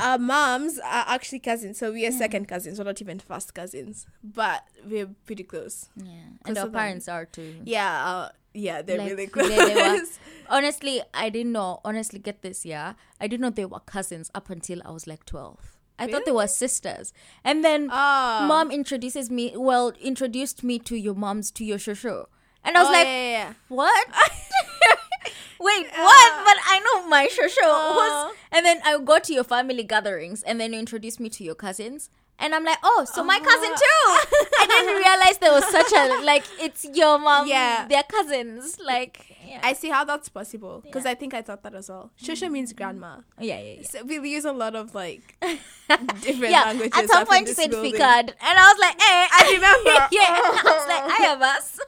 [SPEAKER 1] Our moms are actually cousins, so we are second cousins. We're not even first cousins, but we're pretty close.
[SPEAKER 2] Yeah, and our parents are too.
[SPEAKER 1] Yeah, uh, yeah, they're
[SPEAKER 2] Like,
[SPEAKER 1] really close.
[SPEAKER 2] they were. *laughs* Honestly, I didn't know. Honestly, get this, yeah. I didn't know they were cousins up until I was like 12. I thought they were sisters. And then
[SPEAKER 1] Ah.
[SPEAKER 2] mom introduces me, well, introduced me to your mom's, to your shosho. And I was
[SPEAKER 1] Oh,
[SPEAKER 2] like,
[SPEAKER 1] yeah, yeah,
[SPEAKER 2] what? *laughs* Wait, what? But I know my shosho. Who's... And then I go to your family gatherings and then you introduce me to your cousins. And I'm like, oh, so my oh. cousin too. *laughs* I didn't realize there was such a, like, it's your mom.
[SPEAKER 1] Yeah.
[SPEAKER 2] They're cousins. Like, yeah.
[SPEAKER 1] I see how that's possible because
[SPEAKER 2] Yeah.
[SPEAKER 1] I think I thought that as well. Shusha means mm-hmm. grandma.
[SPEAKER 2] yeah, yeah, yeah.
[SPEAKER 1] So we use a lot of like *laughs* different
[SPEAKER 2] yeah,
[SPEAKER 1] languages.
[SPEAKER 2] at some point you said
[SPEAKER 1] building.
[SPEAKER 2] And I was like, "Hey,
[SPEAKER 1] I remember. *laughs*
[SPEAKER 2] yeah, I was like, "I have us."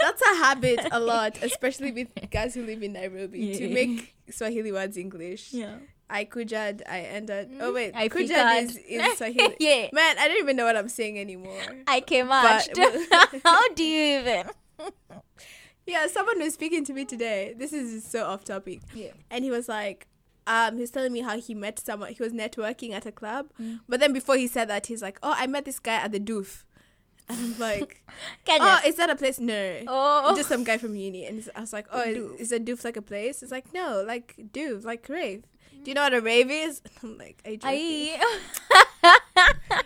[SPEAKER 1] That's a habit a *laughs* lot, especially with guys who live in Nairobi, to make Swahili words English.
[SPEAKER 2] yeah,
[SPEAKER 1] I kujad, I ended. Oh wait,
[SPEAKER 2] I
[SPEAKER 1] kujad is, is Swahili. *laughs*
[SPEAKER 2] yeah.
[SPEAKER 1] Man, I don't even know what I'm saying anymore.
[SPEAKER 2] I came out. *laughs* How do you even?
[SPEAKER 1] Yeah, someone was speaking to me today. This is so off topic.
[SPEAKER 2] Yeah.
[SPEAKER 1] And he was like, um, he was telling me how he met someone. He was networking at a club,
[SPEAKER 2] Mm.
[SPEAKER 1] but then before he said that, he's like, "Oh, I met this guy at the Doof," and I'm like, *laughs*
[SPEAKER 2] Kenya.
[SPEAKER 1] "Oh, is that a place?" No,
[SPEAKER 2] Oh,
[SPEAKER 1] just some guy from uni. And I was like, "Oh,
[SPEAKER 2] Doof.
[SPEAKER 1] is a Doof like a place?" It's like, "No, like Doof, like rave." Do you know what a rave is? *laughs* I'm like, "Are you?
[SPEAKER 2] I. *laughs*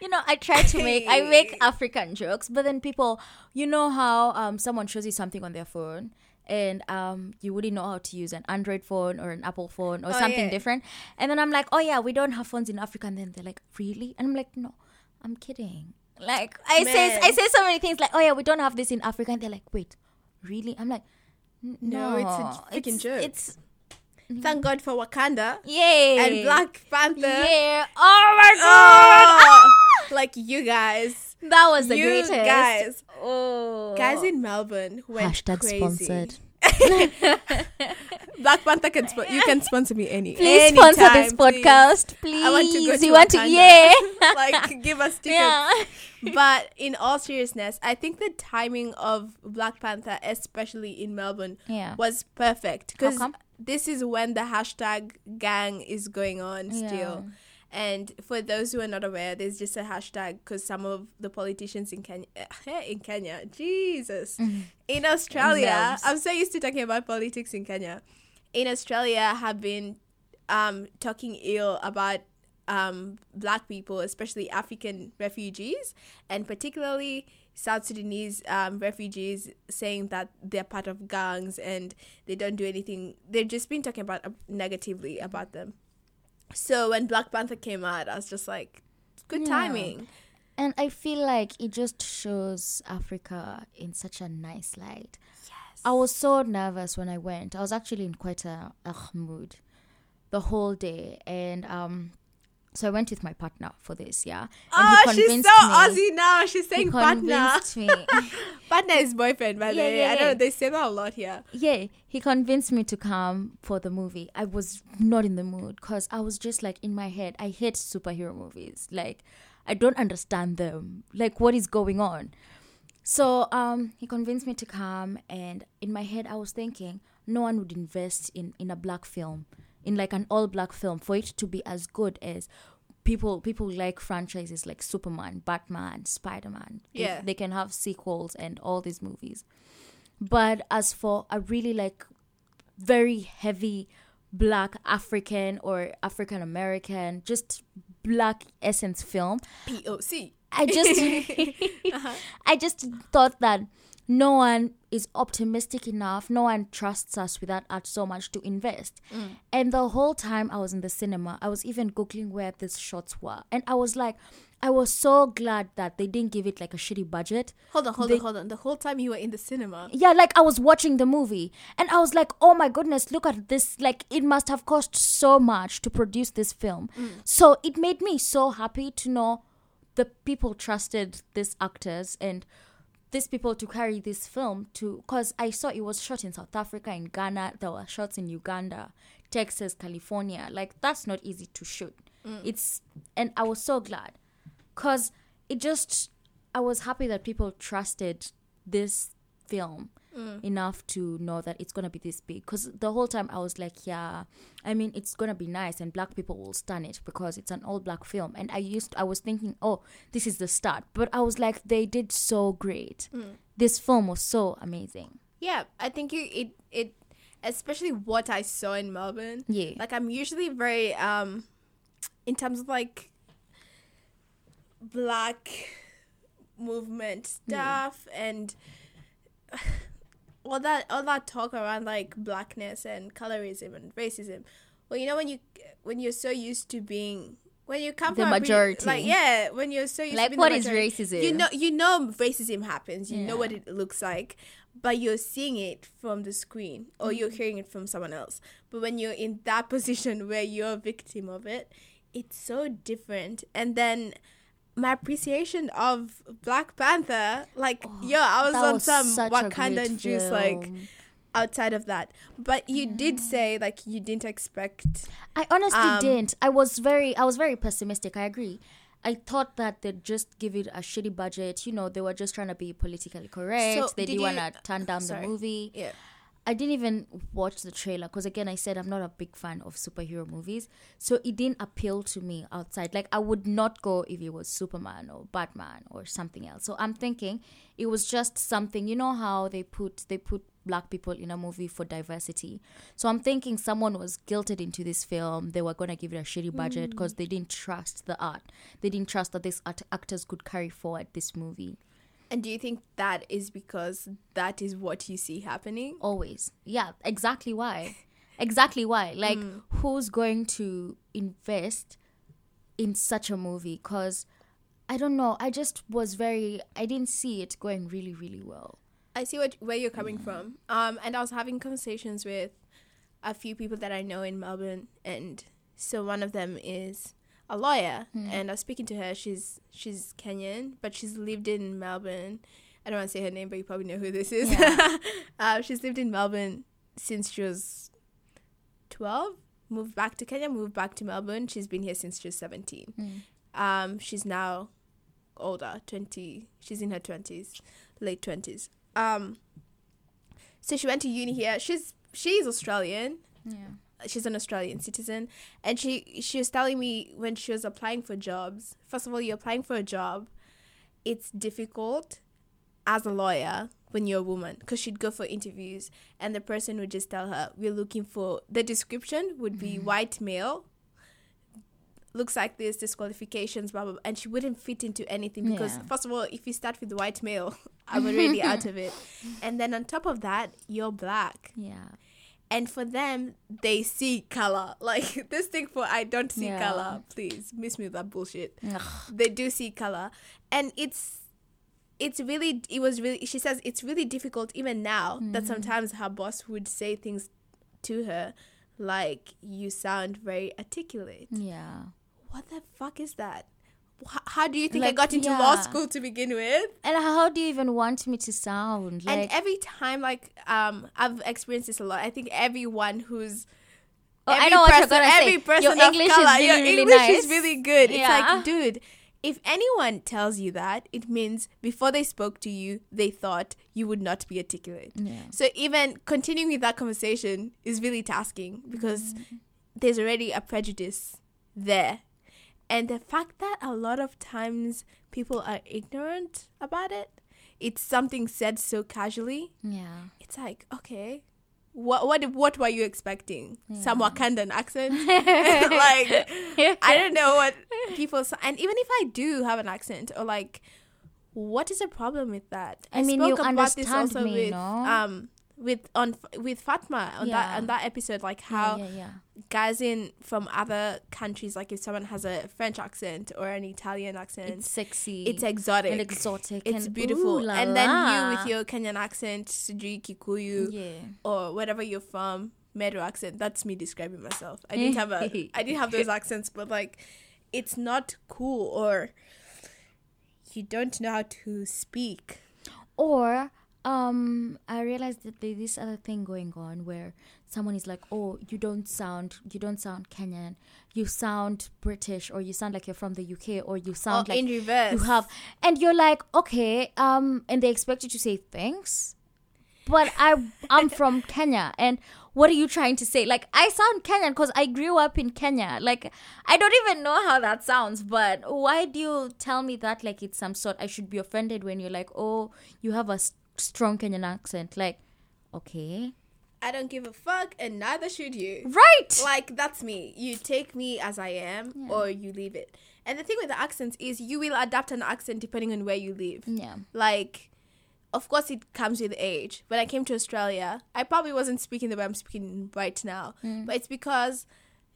[SPEAKER 2] you know, I try to make I make African jokes, but then people, you know how um someone shows you something on their phone. And um, you wouldn't know how to use an Android phone or an Apple phone or
[SPEAKER 1] Oh,
[SPEAKER 2] something
[SPEAKER 1] yeah.
[SPEAKER 2] different. And then I'm like, oh yeah, we don't have phones in Africa. And then they're like, really? And I'm like, no, I'm kidding. Like I say, I say so many things like, oh yeah, we don't have this in Africa. And they're like, wait, really? I'm like, "N-
[SPEAKER 1] No, it's a freaking
[SPEAKER 2] it's-
[SPEAKER 1] joke.
[SPEAKER 2] It's
[SPEAKER 1] Thank mm-hmm. God for Wakanda
[SPEAKER 2] yay
[SPEAKER 1] and Black Panther.
[SPEAKER 2] Yeah. Oh my
[SPEAKER 1] Oh, *laughs* like you guys.
[SPEAKER 2] That was the
[SPEAKER 1] you
[SPEAKER 2] greatest.
[SPEAKER 1] guys,
[SPEAKER 2] Oh.
[SPEAKER 1] guys in Melbourne went
[SPEAKER 2] Hashtag
[SPEAKER 1] crazy.
[SPEAKER 2] sponsored. *laughs*
[SPEAKER 1] Black Panther can you can sponsor me any
[SPEAKER 2] Please sponsor this
[SPEAKER 1] anytime, please.
[SPEAKER 2] podcast, please.
[SPEAKER 1] I want to go to
[SPEAKER 2] you want to yeah. *laughs*
[SPEAKER 1] like give us tickets.
[SPEAKER 2] yeah.
[SPEAKER 1] But in all seriousness, I think the timing of Black Panther, especially in Melbourne,
[SPEAKER 2] Yeah.
[SPEAKER 1] was perfect because this is when the hashtag gang is going on still. And for those who are not aware, there's just a hashtag because some of the politicians in Kenya, *laughs* in Kenya, Jesus, in Australia, I'm so used to talking about politics in Kenya. In Australia, have been um, talking ill about um, black people, especially African refugees, and particularly South Sudanese um, refugees, saying that they're part of gangs and they don't do anything. They've just been talking about uh, negatively about them. So when Black Panther came out, I was just like, good
[SPEAKER 2] Yeah.
[SPEAKER 1] timing.
[SPEAKER 2] And I feel like it just shows Africa in such a nice light.
[SPEAKER 1] Yes.
[SPEAKER 2] I was so nervous when I went. I was actually in quite a, a mood the whole day. And um so I went with my partner for this, yeah. And
[SPEAKER 1] Oh, she's so Aussie now. She's
[SPEAKER 2] He
[SPEAKER 1] saying partner.
[SPEAKER 2] convinced me. *laughs*
[SPEAKER 1] Partner is boyfriend, by the way. I know they say that a lot here.
[SPEAKER 2] yeah, he convinced me to come for the movie. I was not in the mood because I was just like in my head. I hate superhero movies. Like I don't understand them. Like what is going on? So um, he convinced me to come, and in my head I was thinking no one would invest in in a black film, in like an all black film, for it to be as good as people people like franchises like Superman, Batman, Spider Man.
[SPEAKER 1] Yeah.
[SPEAKER 2] they can have sequels and all these movies. But as for a really like very heavy black African or African American, just black essence film,
[SPEAKER 1] POC.
[SPEAKER 2] I just *laughs* uh-huh. *laughs* I just thought that no one is optimistic enough, no one trusts us without us so much to invest. Mm. And the whole time I was in the cinema, I was even googling where these shots were. And I was like I was so glad that they didn't give it like a shitty budget.
[SPEAKER 1] Hold on, hold
[SPEAKER 2] They-
[SPEAKER 1] on, hold on. The whole time you were in the cinema.
[SPEAKER 2] Yeah, like I was watching the movie and I was like, oh my goodness, look at this. Like, it must have cost so much to produce this film. Mm. So it made me so happy to know the people trusted these actors and these people to carry this film to because I saw it was shot in South Africa, in Ghana, there were shots in Uganda, Texas, California. Like that's not easy to shoot. Mm. It's and I was so glad because it just I was happy that people trusted this film enough to know that it's gonna be this big. Because the whole time I was like, yeah, I mean, it's gonna be nice, and black people will stand it because it's an all black film. And I used, I was thinking, oh, this is the start. But I was like, they did so great. This film was so amazing.
[SPEAKER 1] Yeah, I think you it it especially what I saw in Melbourne.
[SPEAKER 2] Yeah.
[SPEAKER 1] Like I'm usually very um in terms of like black movement stuff and all that all that talk around like blackness and colorism and racism. Well, you know when you when you're so used to being when you come
[SPEAKER 2] The
[SPEAKER 1] from
[SPEAKER 2] majority.
[SPEAKER 1] like yeah, when you're so used
[SPEAKER 2] Like,
[SPEAKER 1] to being
[SPEAKER 2] what is racism?
[SPEAKER 1] You know, you know, racism happens. You know what it looks like, but you're seeing it from the screen or you're
[SPEAKER 2] Mm-hmm.
[SPEAKER 1] hearing it from someone else. But when you're in that *laughs* position where you're a victim of it, it's so different. And then my appreciation of Black Panther, like, yo, I was
[SPEAKER 2] Oh,
[SPEAKER 1] on
[SPEAKER 2] was
[SPEAKER 1] some
[SPEAKER 2] such a great
[SPEAKER 1] Wakandan juice, like outside of that. But you did say like you didn't expect.
[SPEAKER 2] I honestly
[SPEAKER 1] Um,
[SPEAKER 2] didn't. I was very I was very pessimistic. I agree. I thought that they'd just give it a shitty budget. You know, they were just trying to be politically correct.
[SPEAKER 1] So,
[SPEAKER 2] they
[SPEAKER 1] did
[SPEAKER 2] didn't want to turn down
[SPEAKER 1] sorry.
[SPEAKER 2] the movie.
[SPEAKER 1] Yeah.
[SPEAKER 2] I didn't even watch the trailer because, again, I said I'm not a big fan of superhero movies. So it didn't appeal to me outside. Like, I would not go if it was Superman or Batman or something else. So I'm thinking it was just something. You know how they put they put black people in a movie for diversity. So I'm thinking someone was guilted into this film. They were going to give it a shitty budget because mm. they didn't trust the art. They didn't trust that these art- actors could carry forward this movie.
[SPEAKER 1] And do you think that is because that is what you see happening?
[SPEAKER 2] always yeah exactly why *laughs* exactly why like
[SPEAKER 1] Hmm.
[SPEAKER 2] who's going to invest in such a movie because i don't know i just was very i didn't see it going really really well
[SPEAKER 1] I see what where you're coming from. Um, and I was having conversations with a few people that I know in Melbourne, and so one of them is a lawyer, and I was speaking to her. She's she's Kenyan, but she's lived in Melbourne. I don't want to say her name, but you probably know who this is. *laughs* uh, she's lived in Melbourne since she was twelve. Moved back to Kenya, moved back to Melbourne. She's been here since she was seventeen. Um, she's now older, twenty. She's in her twenties, late twenties. Um, so she went to uni here. She's she's Australian.
[SPEAKER 2] yeah
[SPEAKER 1] She's an Australian citizen, and she she was telling me when she was applying for jobs. First of all, you're applying for a job. It's difficult as a lawyer when you're a woman because she'd go for interviews and the person would just tell her we're looking for the description would be mm-hmm. white male looks like this disqualifications blah blah, blah and she wouldn't fit into anything because
[SPEAKER 2] Yeah.
[SPEAKER 1] first of all if you start with white male *laughs* i'm already out of it *laughs* and then on top of that you're black
[SPEAKER 2] yeah
[SPEAKER 1] and for them they see color. *laughs* Like this thing for i don't see
[SPEAKER 2] Yeah.
[SPEAKER 1] color. Please miss me with that bullshit.
[SPEAKER 2] Ugh.
[SPEAKER 1] they do see color. And it's it's really it was really she says it's really difficult even now that mm. sometimes her boss would say things to her like you sound very articulate.
[SPEAKER 2] Yeah.
[SPEAKER 1] What the fuck is that how do you think i got into law school to begin with
[SPEAKER 2] and how do you even want me to sound like
[SPEAKER 1] and every time like um i've experienced this a lot i think everyone who's
[SPEAKER 2] Oh, I
[SPEAKER 1] every
[SPEAKER 2] know what you're
[SPEAKER 1] person,
[SPEAKER 2] gonna say.
[SPEAKER 1] every person
[SPEAKER 2] Your
[SPEAKER 1] of
[SPEAKER 2] English is
[SPEAKER 1] color,
[SPEAKER 2] really,
[SPEAKER 1] your
[SPEAKER 2] really
[SPEAKER 1] English is really good. It's like, dude, if anyone tells you that, it means before they spoke to you, they thought you would not be articulate.
[SPEAKER 2] yeah
[SPEAKER 1] So even continuing with that conversation is really tasking because there's already a prejudice there. And the fact that a lot of times people are ignorant about it, it's something said so casually.
[SPEAKER 2] yeah
[SPEAKER 1] It's like, okay, what what what were you expecting? Some Wakandan accent? *laughs* *laughs* like I don't know what *laughs* people s- and even if I do have an accent or like what is the problem with that?
[SPEAKER 2] I mean, you understand me,
[SPEAKER 1] with
[SPEAKER 2] no?
[SPEAKER 1] um with on with Fatma on that on that episode like how
[SPEAKER 2] yeah, yeah, yeah.
[SPEAKER 1] guys in from other countries like if someone has a French accent or an Italian accent
[SPEAKER 2] it's sexy
[SPEAKER 1] it's exotic
[SPEAKER 2] and exotic
[SPEAKER 1] it's
[SPEAKER 2] and
[SPEAKER 1] beautiful
[SPEAKER 2] ooh la
[SPEAKER 1] and then
[SPEAKER 2] la.
[SPEAKER 1] you with your Kenyan accent Sujui Kikuyu
[SPEAKER 2] yeah
[SPEAKER 1] or wherever you're from, Meru accent. That's me describing myself. I didn't have a, *laughs* I didn't have those accents, but like, it's not cool or you don't know how to speak.
[SPEAKER 2] Or um I realized that there's this other thing going on where someone is like, Oh, you don't sound you don't sound Kenyan. You sound British or you sound like you're from the UK or you
[SPEAKER 1] Or
[SPEAKER 2] sound like
[SPEAKER 1] in reverse.
[SPEAKER 2] you have and you're like, Okay, um and they expect you to say thanks. but I I'm *laughs* from Kenya and what are you trying to say? Like I sound Kenyan because I grew up in Kenya. Like I don't even know how that sounds, but why do you tell me that like it's some sort I should be offended when you're like, "Oh, you have a s- strong Kenyan accent." Like, okay.
[SPEAKER 1] I don't give a fuck, and neither should you.
[SPEAKER 2] Right.
[SPEAKER 1] Like that's me. You take me as I am, or you leave it. And the thing with the accents is, you will adapt an accent depending on where you live.
[SPEAKER 2] Yeah.
[SPEAKER 1] Like, of course, it comes with age. When I came to Australia, I probably wasn't speaking the way I'm speaking right now, mm. but it's because.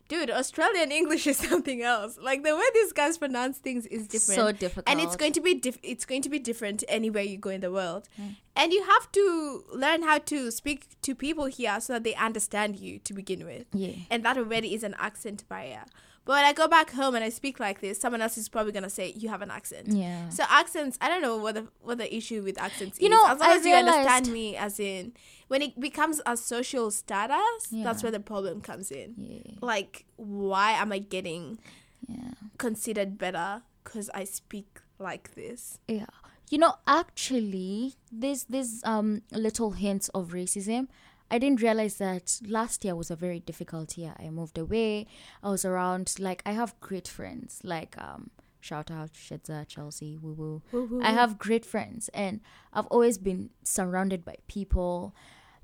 [SPEAKER 1] Dude, Australian English *laughs* is something else. Like the way these guys pronounce things is different.
[SPEAKER 2] So difficult.
[SPEAKER 1] and it's going to be diff- it's going to be different anywhere you go in the world hmm. and you have to learn how to speak to people here so that they understand you to begin with
[SPEAKER 2] Yeah.
[SPEAKER 1] and that already is an accent barrier but when i go back home and i speak like this someone else is probably going to say you have an accent
[SPEAKER 2] Yeah.
[SPEAKER 1] so accents i don't know what the what the issue with accents
[SPEAKER 2] You
[SPEAKER 1] is
[SPEAKER 2] know,
[SPEAKER 1] as long
[SPEAKER 2] I
[SPEAKER 1] as you understand me as in when it becomes a social status that's where the problem comes in
[SPEAKER 2] Yeah.
[SPEAKER 1] like why am i getting
[SPEAKER 2] Yeah.
[SPEAKER 1] considered better because i speak like this
[SPEAKER 2] Yeah. You know, actually, this this um little hints of racism. I didn't realize that last year was a very difficult year. I moved away. I was around like I have great friends. Like um shout out Shedza, Chelsea, woo woo. I have great friends and I've always been surrounded by people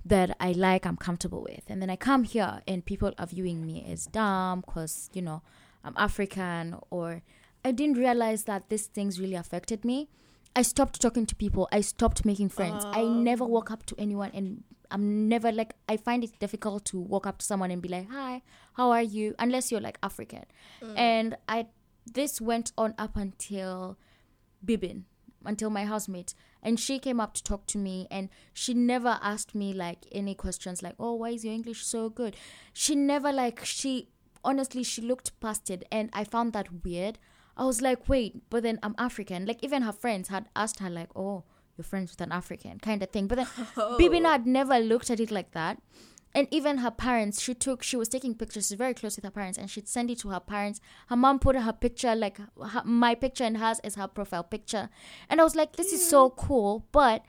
[SPEAKER 2] that I like, I'm comfortable with. And then I come here and people are viewing me as dumb because, you know, I'm African or I didn't realize that these things really affected me. I stopped talking to people. I stopped making friends. I never walk up to anyone and I'm never like I find it difficult to walk up to someone and be like, "Hi, how are you?" unless you're like African. Mm. And I this went on up until Bibin, until my housemate. And she came up to talk to me and she never asked me like any questions like, Oh, why is your English so good? She never like she honestly she looked past it and I found that weird. I was like, wait, but then I'm African. Like even her friends had asked her like, Oh, you're friends with an African kind of thing. But then *laughs* oh. Bibina had never looked at it like that. And even her parents, she took, she was taking pictures, she's very close with her parents, and she'd send it to her parents. Her mom put her picture, like her, my picture and hers as her profile picture. And I was like, this is so cool, but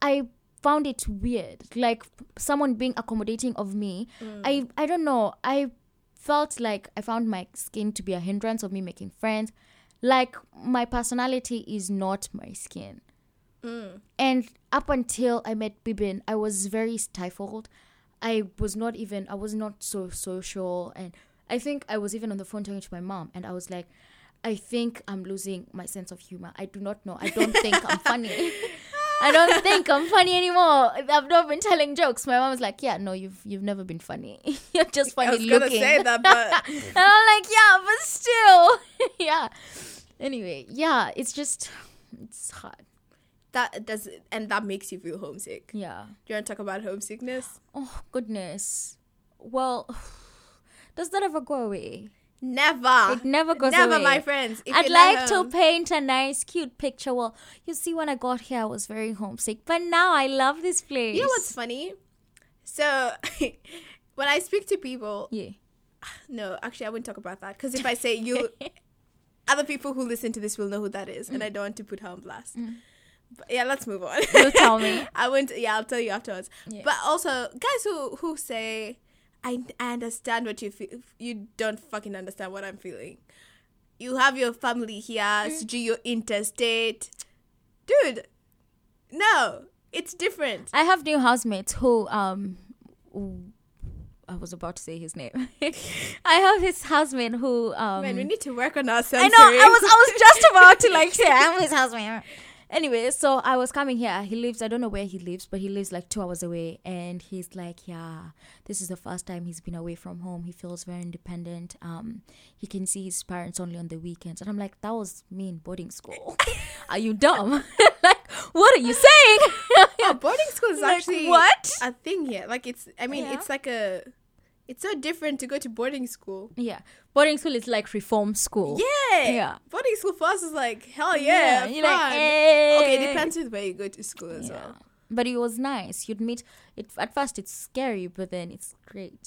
[SPEAKER 2] I found it weird. Like someone being accommodating of me. Mm. I, I don't know. I felt like I found my skin to be a hindrance of me making friends. Like my personality is not my skin. Mm. And up until I met Bibin, I was very stifled. I was not even, I was not so social. And I think I was even on the phone talking to my mom, and I was like, I think I'm losing my sense of humor. I do not know. I don't think I'm funny. I don't think I'm funny anymore. I've not been telling jokes. My mom was like, "Yeah, no, you've you've never been funny. *laughs* You're just funny looking."
[SPEAKER 1] I was gonna say that, but *laughs*
[SPEAKER 2] and I'm like, "Yeah, but still, *laughs* yeah." Anyway, yeah, it's just it's hard.
[SPEAKER 1] That does, and that makes you feel homesick.
[SPEAKER 2] Yeah.
[SPEAKER 1] Do you want to talk about homesickness?
[SPEAKER 2] Oh goodness. Well, *sighs* does that ever go away?
[SPEAKER 1] Never.
[SPEAKER 2] It never goes
[SPEAKER 1] Never,
[SPEAKER 2] away.
[SPEAKER 1] Never, my friends. If
[SPEAKER 2] I'd like to paint a nice, cute picture. Well, you see, when I got here, I was very homesick, but now I love this place.
[SPEAKER 1] You know what's funny? So, *laughs* when I speak to people,
[SPEAKER 2] Yeah. *sighs*
[SPEAKER 1] no, actually, I wouldn't talk about that because if I say *laughs* you, other people who listen to this will know who that is, and mm. I don't want to put her on blast. But yeah, let's move on.
[SPEAKER 2] You tell me. *laughs*
[SPEAKER 1] I won't. Yeah, I'll tell you afterwards. But also, guys who who say, I, I understand what you feel. You don't fucking understand what I'm feeling. You have your family here.
[SPEAKER 2] Mm.
[SPEAKER 1] So you're interstate, dude. No, it's different.
[SPEAKER 2] I have new housemates who um I was about to say his name. *laughs* I have his housemate who um
[SPEAKER 1] Man, we need to work on ourselves.
[SPEAKER 2] I know I was I was just about to like say *laughs* I'm his housemate. Anyway, so I was coming here. He lives I don't know where he lives, but he lives like two hours away and he's like, Yeah, this is the first time he's been away from home. He feels very independent. Um he can see his parents only on the weekends. And I'm like, That was me in boarding school. *laughs* are you dumb? *laughs* like, what are you saying? *laughs*
[SPEAKER 1] Oh, boarding school is
[SPEAKER 2] Like,
[SPEAKER 1] actually
[SPEAKER 2] what?
[SPEAKER 1] a thing here. Like it's. I mean,
[SPEAKER 2] Yeah.
[SPEAKER 1] it's like a. It's so different to go to boarding school.
[SPEAKER 2] yeah. Boarding school is like reform school.
[SPEAKER 1] Yeah.
[SPEAKER 2] Yeah.
[SPEAKER 1] Boarding school for us is like hell yeah.
[SPEAKER 2] you're like, "Hey."
[SPEAKER 1] Okay, it depends with where you go to school as
[SPEAKER 2] Yeah.
[SPEAKER 1] well.
[SPEAKER 2] But it was nice. You'd meet it at first it's scary, but then it's great.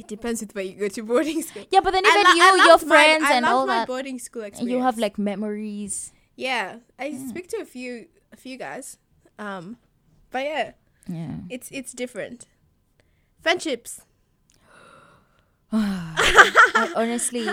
[SPEAKER 1] It depends with where you go to boarding school.
[SPEAKER 2] Yeah, but then even
[SPEAKER 1] lo-
[SPEAKER 2] you, your
[SPEAKER 1] my-
[SPEAKER 2] friends
[SPEAKER 1] I
[SPEAKER 2] and all
[SPEAKER 1] my
[SPEAKER 2] that.
[SPEAKER 1] boarding school experience.
[SPEAKER 2] you have like memories.
[SPEAKER 1] yeah. I speak to a few a few guys, um, but yeah,
[SPEAKER 2] Yeah.
[SPEAKER 1] It's it's different. Friendships. *sighs*
[SPEAKER 2] I honestly,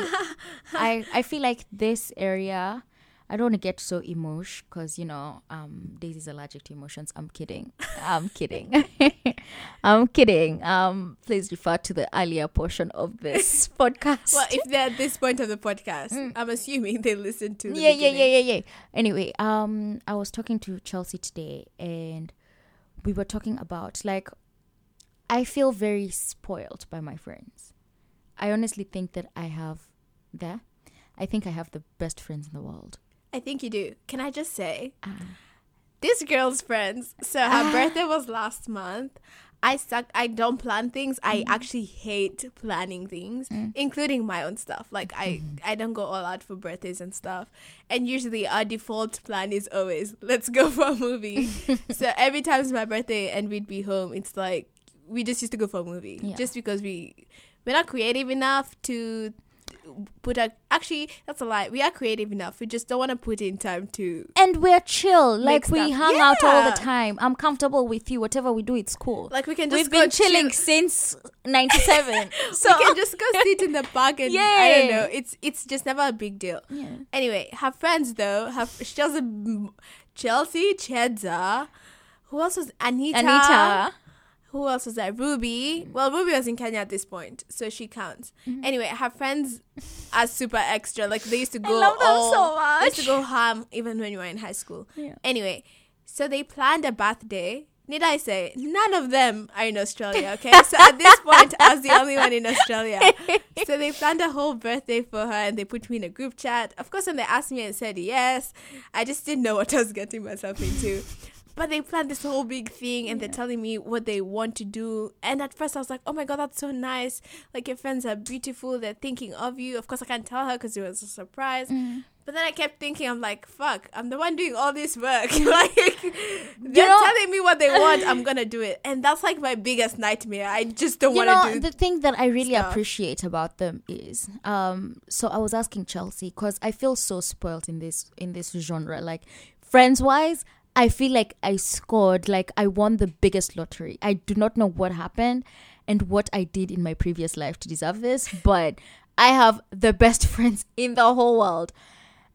[SPEAKER 2] I I feel like this area. I don't want to get so emotional because you know, um, Daisy's allergic to emotions. I'm kidding. I'm kidding. *laughs* I'm kidding. Um, please refer to the earlier portion of this *laughs* podcast.
[SPEAKER 1] Well, if they're at this point of the podcast, I'm assuming they listen to. The
[SPEAKER 2] yeah, yeah, yeah, yeah, yeah. Anyway, um, I was talking to Chelsea today, and we were talking about like, I feel very spoiled by my friends. I honestly think that I have there. I think I have the best friends in the world.
[SPEAKER 1] I think you do. Can I just say,
[SPEAKER 2] Uh,
[SPEAKER 1] this girl's friends. So her ah. birthday was last month. I suck. I don't plan things. I mm-hmm. actually hate planning things, mm. including my own stuff. Like I, mm-hmm. I don't go all out for birthdays and stuff. And usually our default plan is always let's go *laughs* for a movie. *laughs* so every time it's my birthday and we'd be home, it's like we just used to go for a movie,
[SPEAKER 2] Yeah.
[SPEAKER 1] just because we we're not creative enough to put a. Actually, that's a lie. We are creative enough. We just don't want to put in time to
[SPEAKER 2] and we're chill. Like we hang out all the time. I'm comfortable with you. Whatever we do, it's cool.
[SPEAKER 1] like we can just
[SPEAKER 2] We've
[SPEAKER 1] go
[SPEAKER 2] been chilling
[SPEAKER 1] chill-
[SPEAKER 2] since '97. *laughs* so
[SPEAKER 1] we can just go sit in the park and I don't *laughs* know. It's it's just never a big deal.
[SPEAKER 2] yeah.
[SPEAKER 1] Anyway, her friends though, have she has a Chelsea, Chedza. Who else was Anita?
[SPEAKER 2] Anita.
[SPEAKER 1] Who else was there? Ruby. Well, Ruby was in Kenya at this point, so she counts.
[SPEAKER 2] Mm-hmm.
[SPEAKER 1] Anyway, her friends are super extra. Like they used to *laughs* go I
[SPEAKER 2] love them
[SPEAKER 1] all,
[SPEAKER 2] so
[SPEAKER 1] They used to go ham even when we were in high school.
[SPEAKER 2] Yeah.
[SPEAKER 1] Anyway, so they planned a birthday. Need I say, none of them are in Australia, okay? So at this point, I was the only one in Australia. *laughs* So they planned a whole birthday for her and they put me in a group chat. Of course, when they asked me and said yes, I just didn't know what I was getting myself into. But they planned this whole big thing and they're telling me what they want to do. And at first, I was like, oh my God, that's so nice. Like, your friends are beautiful. They're thinking of you. Of course, I can't tell her because it was a surprise. But then I kept thinking, I'm like, fuck, I'm the one doing all this work. *laughs* like, *laughs* they're
[SPEAKER 2] know-
[SPEAKER 1] telling me what they *laughs* want. I'm going to do it. And that's like my biggest nightmare. I just don't
[SPEAKER 2] you
[SPEAKER 1] want to do it.
[SPEAKER 2] the thing that i really
[SPEAKER 1] stuff.
[SPEAKER 2] appreciate about them is um so i was asking chelsea because i feel so spoiled in this in this genre like friends wise i feel like i scored like i won the biggest lottery. I do not know what happened and what i did in my previous life to deserve this *laughs* but i have the best *laughs* friends in the whole world.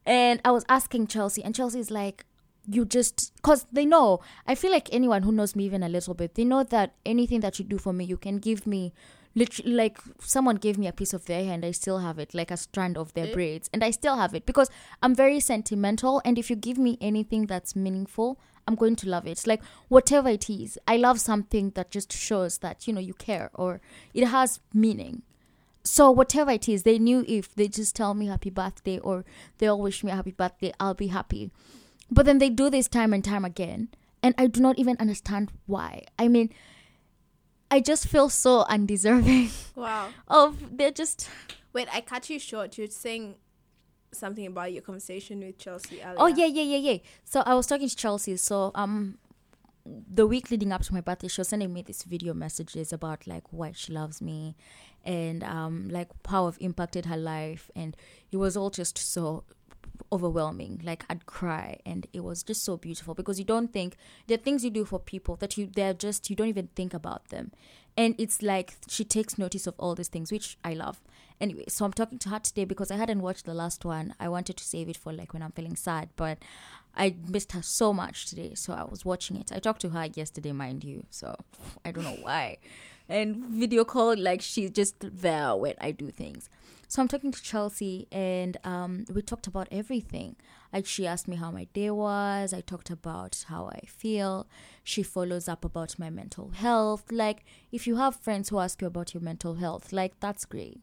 [SPEAKER 2] And I was asking Chelsea, and Chelsea's like, you just, because they know, I feel like anyone who knows me even a little bit, they know that anything that you do for me, you can give me, literally, like someone gave me a piece of their hair and I still have it, like a strand of their eh? braids, and I still have it because I'm very sentimental. And if you give me anything that's meaningful, I'm going to love it. Like whatever it is, I love something that just shows that, you know, you care or it has meaning so whatever it is they knew if they just tell me happy birthday or they all wish me a happy birthday i'll be happy but then they do this time and time again and i do not even understand why i mean i just feel so undeserving
[SPEAKER 1] Wow. *laughs*
[SPEAKER 2] of they're just
[SPEAKER 1] Wait, I cut you short. You're saying something about your conversation with Chelsea earlier.
[SPEAKER 2] oh yeah yeah yeah yeah so i was talking to chelsea so um the week leading up to my birthday she was sending me these video messages about like why she loves me and um like how i've impacted her life and it was all just so overwhelming. Like i'd cry and it was just so beautiful because you don't think there are things you do for people that you they're just you don't even think about them. And it's like she takes notice of all these things which i love. Anyway so i'm talking to her today because i hadn't watched the last one. I wanted to save it for like when i'm feeling sad but i missed her so much today so i was watching it. I talked to her yesterday mind you so i don't know why. And video call like she's just there when i do things so I'm talking to Chelsea, and um, we talked about everything. Like she asked me how my day was. I talked about how I feel. She follows up about my mental health. Like if you have friends who ask you about your mental health, like that's great.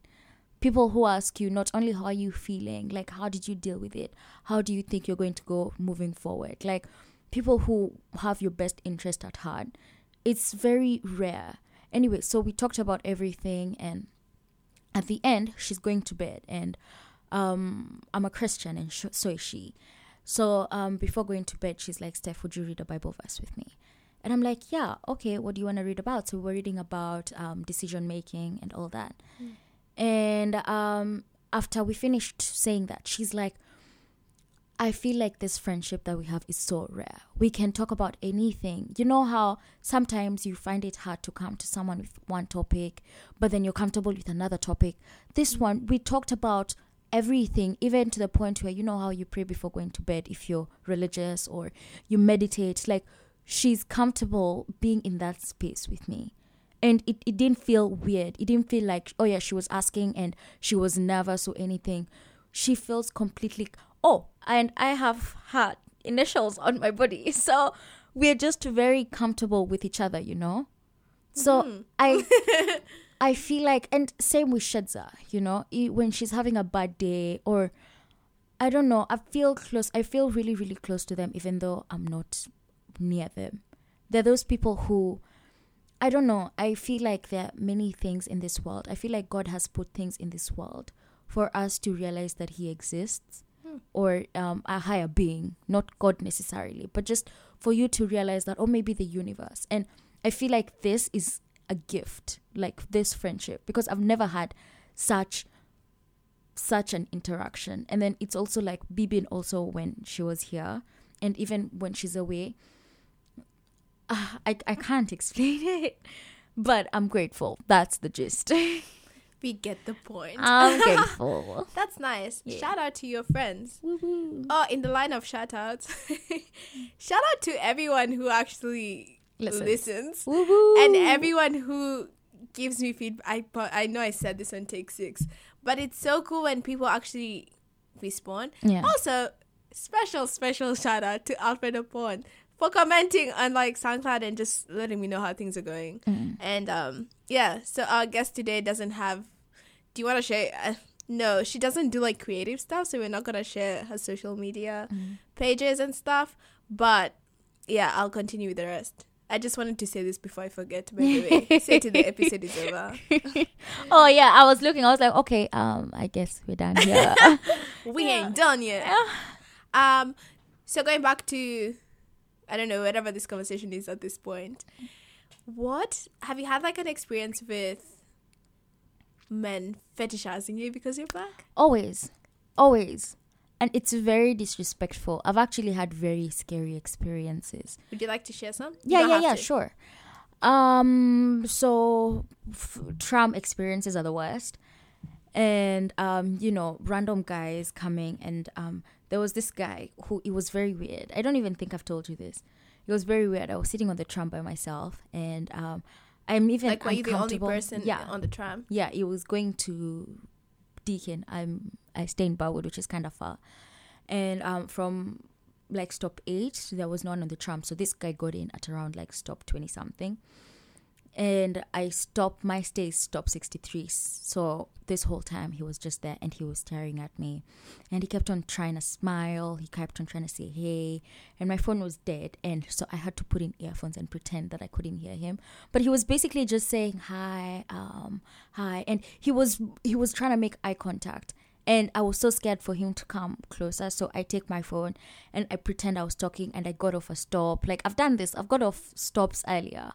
[SPEAKER 2] People who ask you not only how are you feeling, like how did you deal with it? How do you think you're going to go moving forward? Like people who have your best interest at heart. It's very rare. Anyway, so we talked about everything and at the end she's going to bed and um i'm a christian and sh- so is she. So um before going to bed she's like steph would you read a bible verse with me? And i'm like yeah okay what do you want to read about? So we're reading about um decision making and all that. And um after we finished saying that she's like I feel like this friendship that we have is so rare. We can talk about anything. You know how sometimes you find it hard to come to someone with one topic, but then you're comfortable with another topic. This one, we talked about everything, even to the point where you know how you pray before going to bed if you're religious or you meditate. Like, she's comfortable being in that space with me. And it, it didn't feel weird. It didn't feel like, oh yeah, she was asking and she was nervous or anything. She feels completely oh, and I have had initials on my body. *laughs* So we're just very comfortable with each other, you know? So
[SPEAKER 1] Mhm.
[SPEAKER 2] I *laughs* I feel like and same with Shedza, you know, when she's having a bad day or I don't know, I feel close I feel really, really close to them even though I'm not near them. They're those people who I don't know, I feel like there are many things in this world. I feel like God has put things in this world for us to realize that He exists or um, a higher being, not God necessarily, but just for you to realize that, or maybe the universe. And I feel like this is a gift, like this friendship, because I've never had such such an interaction. And then it's also like Bibin also when she was here, and even when she's away. Uh, I I can't *laughs* explain it, but I'm grateful. That's the gist. *laughs*
[SPEAKER 1] We get the point.
[SPEAKER 2] I'm *laughs* grateful.
[SPEAKER 1] That's nice.
[SPEAKER 2] Yeah.
[SPEAKER 1] Shout out to your friends.
[SPEAKER 2] Woo-hoo.
[SPEAKER 1] Oh, in the line of shout outs, *laughs* shout out to everyone who actually
[SPEAKER 2] Listens.
[SPEAKER 1] listens and everyone who gives me feedback. I, I know I said this on take six, but it's so cool when people actually respond.
[SPEAKER 2] yeah.
[SPEAKER 1] Also, special, special shout out to Alfredo Porn for commenting on like SoundCloud and just letting me know how things are going.
[SPEAKER 2] Mm.
[SPEAKER 1] And um, yeah, so our guest today doesn't have. Do you want to share? Uh, no, she doesn't do like creative stuff, so we're not gonna share her social media
[SPEAKER 2] Mm.
[SPEAKER 1] pages and stuff. But yeah, I'll continue with the rest. I just wanted to say this before I forget. By the way, *laughs* say to the episode is over. *laughs*
[SPEAKER 2] oh yeah, I was looking. I was like, okay, um, I guess we're done here. *laughs*
[SPEAKER 1] We ain't done yet. Um, so going back to, I don't know, whatever this conversation is at this point. What have you had like an experience with men fetishizing you because you're black?
[SPEAKER 2] always, always, and it's very disrespectful. I've actually had very scary experiences.
[SPEAKER 1] Would you like to share some?
[SPEAKER 2] Yeah, yeah, yeah,
[SPEAKER 1] to.
[SPEAKER 2] sure. Um, so f- tram experiences are the worst, and um, you know, random guys coming, and um, there was this guy who it was very weird. I don't even think I've told you this. It was very weird. I was sitting on the tram by myself, and um, I'm even
[SPEAKER 1] Like, were you the only person
[SPEAKER 2] Yeah,
[SPEAKER 1] on the tram?
[SPEAKER 2] yeah, it was going to Deakin. I'm I stay in Burwood, which is kind of far, and um from like stop eight, there was no one on the tram. So this guy got in at around like stop twenty something, and I stopped. My stay stop sixty three. So this whole time he was just there and he was staring at me, and he kept on trying to smile. He kept on trying to say hey, and my phone was dead, and so I had to put in earphones and pretend that I couldn't hear him. But he was basically just saying hi, um, hi, and he was he was trying to make eye contact. And I was so scared for him to come closer. So I take my phone and I pretend I was talking and I got off a stop. Like I've done this, I've got off stops earlier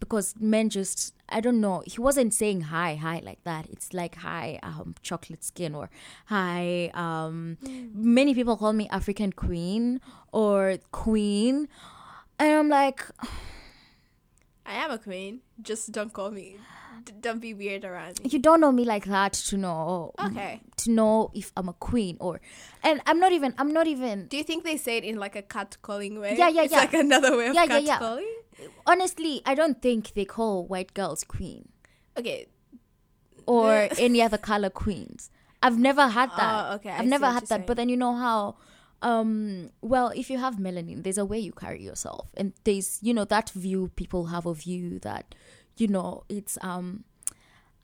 [SPEAKER 2] because men just I don't know. He wasn't saying hi, hi like that. It's like hi, um, chocolate skin or hi. Um, many people call me African queen or queen, and I'm like, *sighs*
[SPEAKER 1] I am a queen. Just don't call me. D- don't be weird around me.
[SPEAKER 2] you don't know me like that to know
[SPEAKER 1] Okay.
[SPEAKER 2] to know if I'm a queen or, and I'm not even. I'm not even.
[SPEAKER 1] Do you think they say it in like a cat calling way?
[SPEAKER 2] Yeah, yeah, yeah.
[SPEAKER 1] it's
[SPEAKER 2] yeah.
[SPEAKER 1] like another way of
[SPEAKER 2] Yeah, yeah,
[SPEAKER 1] cat
[SPEAKER 2] yeah. Honestly, I don't think they call white girls queen.
[SPEAKER 1] Okay.
[SPEAKER 2] or *laughs* any other color queens. I've never had that.
[SPEAKER 1] Oh, okay, I
[SPEAKER 2] I've
[SPEAKER 1] see
[SPEAKER 2] never had that.
[SPEAKER 1] saying.
[SPEAKER 2] But then you know how um well if you have melanin there's a way you carry yourself and there's you know that view people have of you that you know it's um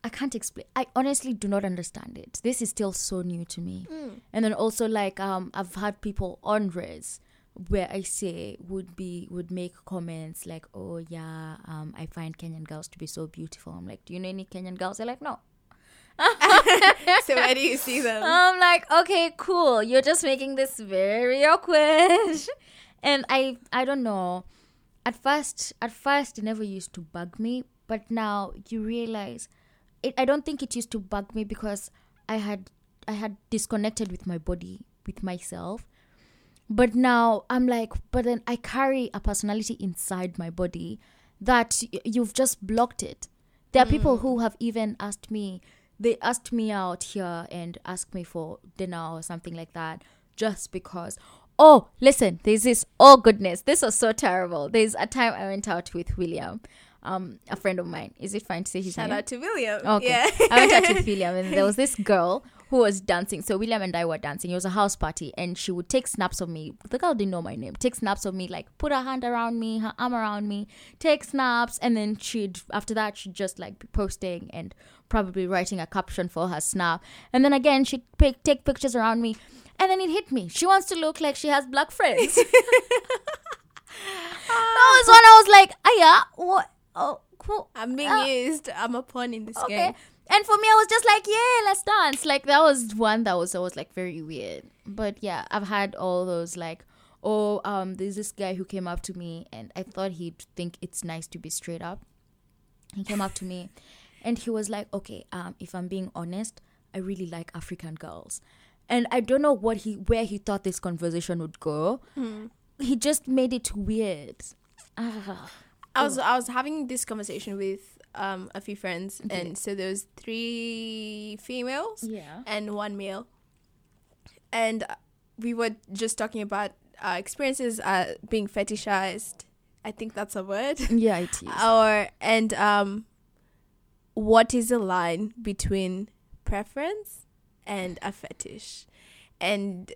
[SPEAKER 2] I can't explain. I honestly do not understand it. This is still so new to me. And then also like um I've had people on res where I say would be would make comments like, Oh yeah, um I find Kenyan girls to be so beautiful. I'm like, Do you know any Kenyan girls? They're like, No. *laughs*
[SPEAKER 1] so where do you see them?
[SPEAKER 2] I'm like, okay, cool. You're just making this very awkward. *laughs* and I I don't know. At first at first it never used to bug me, but now you realize it I don't think it used to bug me because I had I had disconnected with my body, with myself. But now I'm like, but then I carry a personality inside my body that y- you've just blocked it. There are people who have even asked me, they asked me out here and asked me for dinner or something like that just because. Oh, listen, there's this. Oh, goodness, this was so terrible. There's a time I went out with William, um, a friend of mine. Is it fine to say his
[SPEAKER 1] Shout
[SPEAKER 2] name?
[SPEAKER 1] Shout out to William.
[SPEAKER 2] Okay.
[SPEAKER 1] Yeah.
[SPEAKER 2] I went out with *laughs* William and there was this girl who was dancing. So William and I were dancing. It was a house party and she would take snaps of me. The girl didn't know my name. Take snaps of me, like put her hand around me, her arm around me, take snaps, and then she'd after that she'd just like be posting and probably writing a caption for her snap. And then again she'd pick, take pictures around me. And then it hit me. She wants to look like she has black friends. *laughs* that was when I was like, yeah, what oh cool.
[SPEAKER 1] I'm being
[SPEAKER 2] Ah.
[SPEAKER 1] used. I'm a pawn in this
[SPEAKER 2] Okay.
[SPEAKER 1] game.
[SPEAKER 2] And for me, I was just like, yeah, let's dance. Like that was one that was always like very weird. But yeah, I've had all those like, oh, um, there's this guy who came up to me, and I thought he'd think it's nice to be straight up. He came up to me, and he was like, okay, um, if I'm being honest, I really like African girls, and I don't know what he where he thought this conversation would go. He just made it weird. Ah. *sighs*
[SPEAKER 1] I was I was having this conversation with um a few friends, and so there was three females
[SPEAKER 2] Yeah.
[SPEAKER 1] and one male, and we were just talking about uh, experiences uh, being fetishized. I think that's a word.
[SPEAKER 2] Yeah, it is. *laughs*
[SPEAKER 1] or and um, what is the line between preference and a fetish? And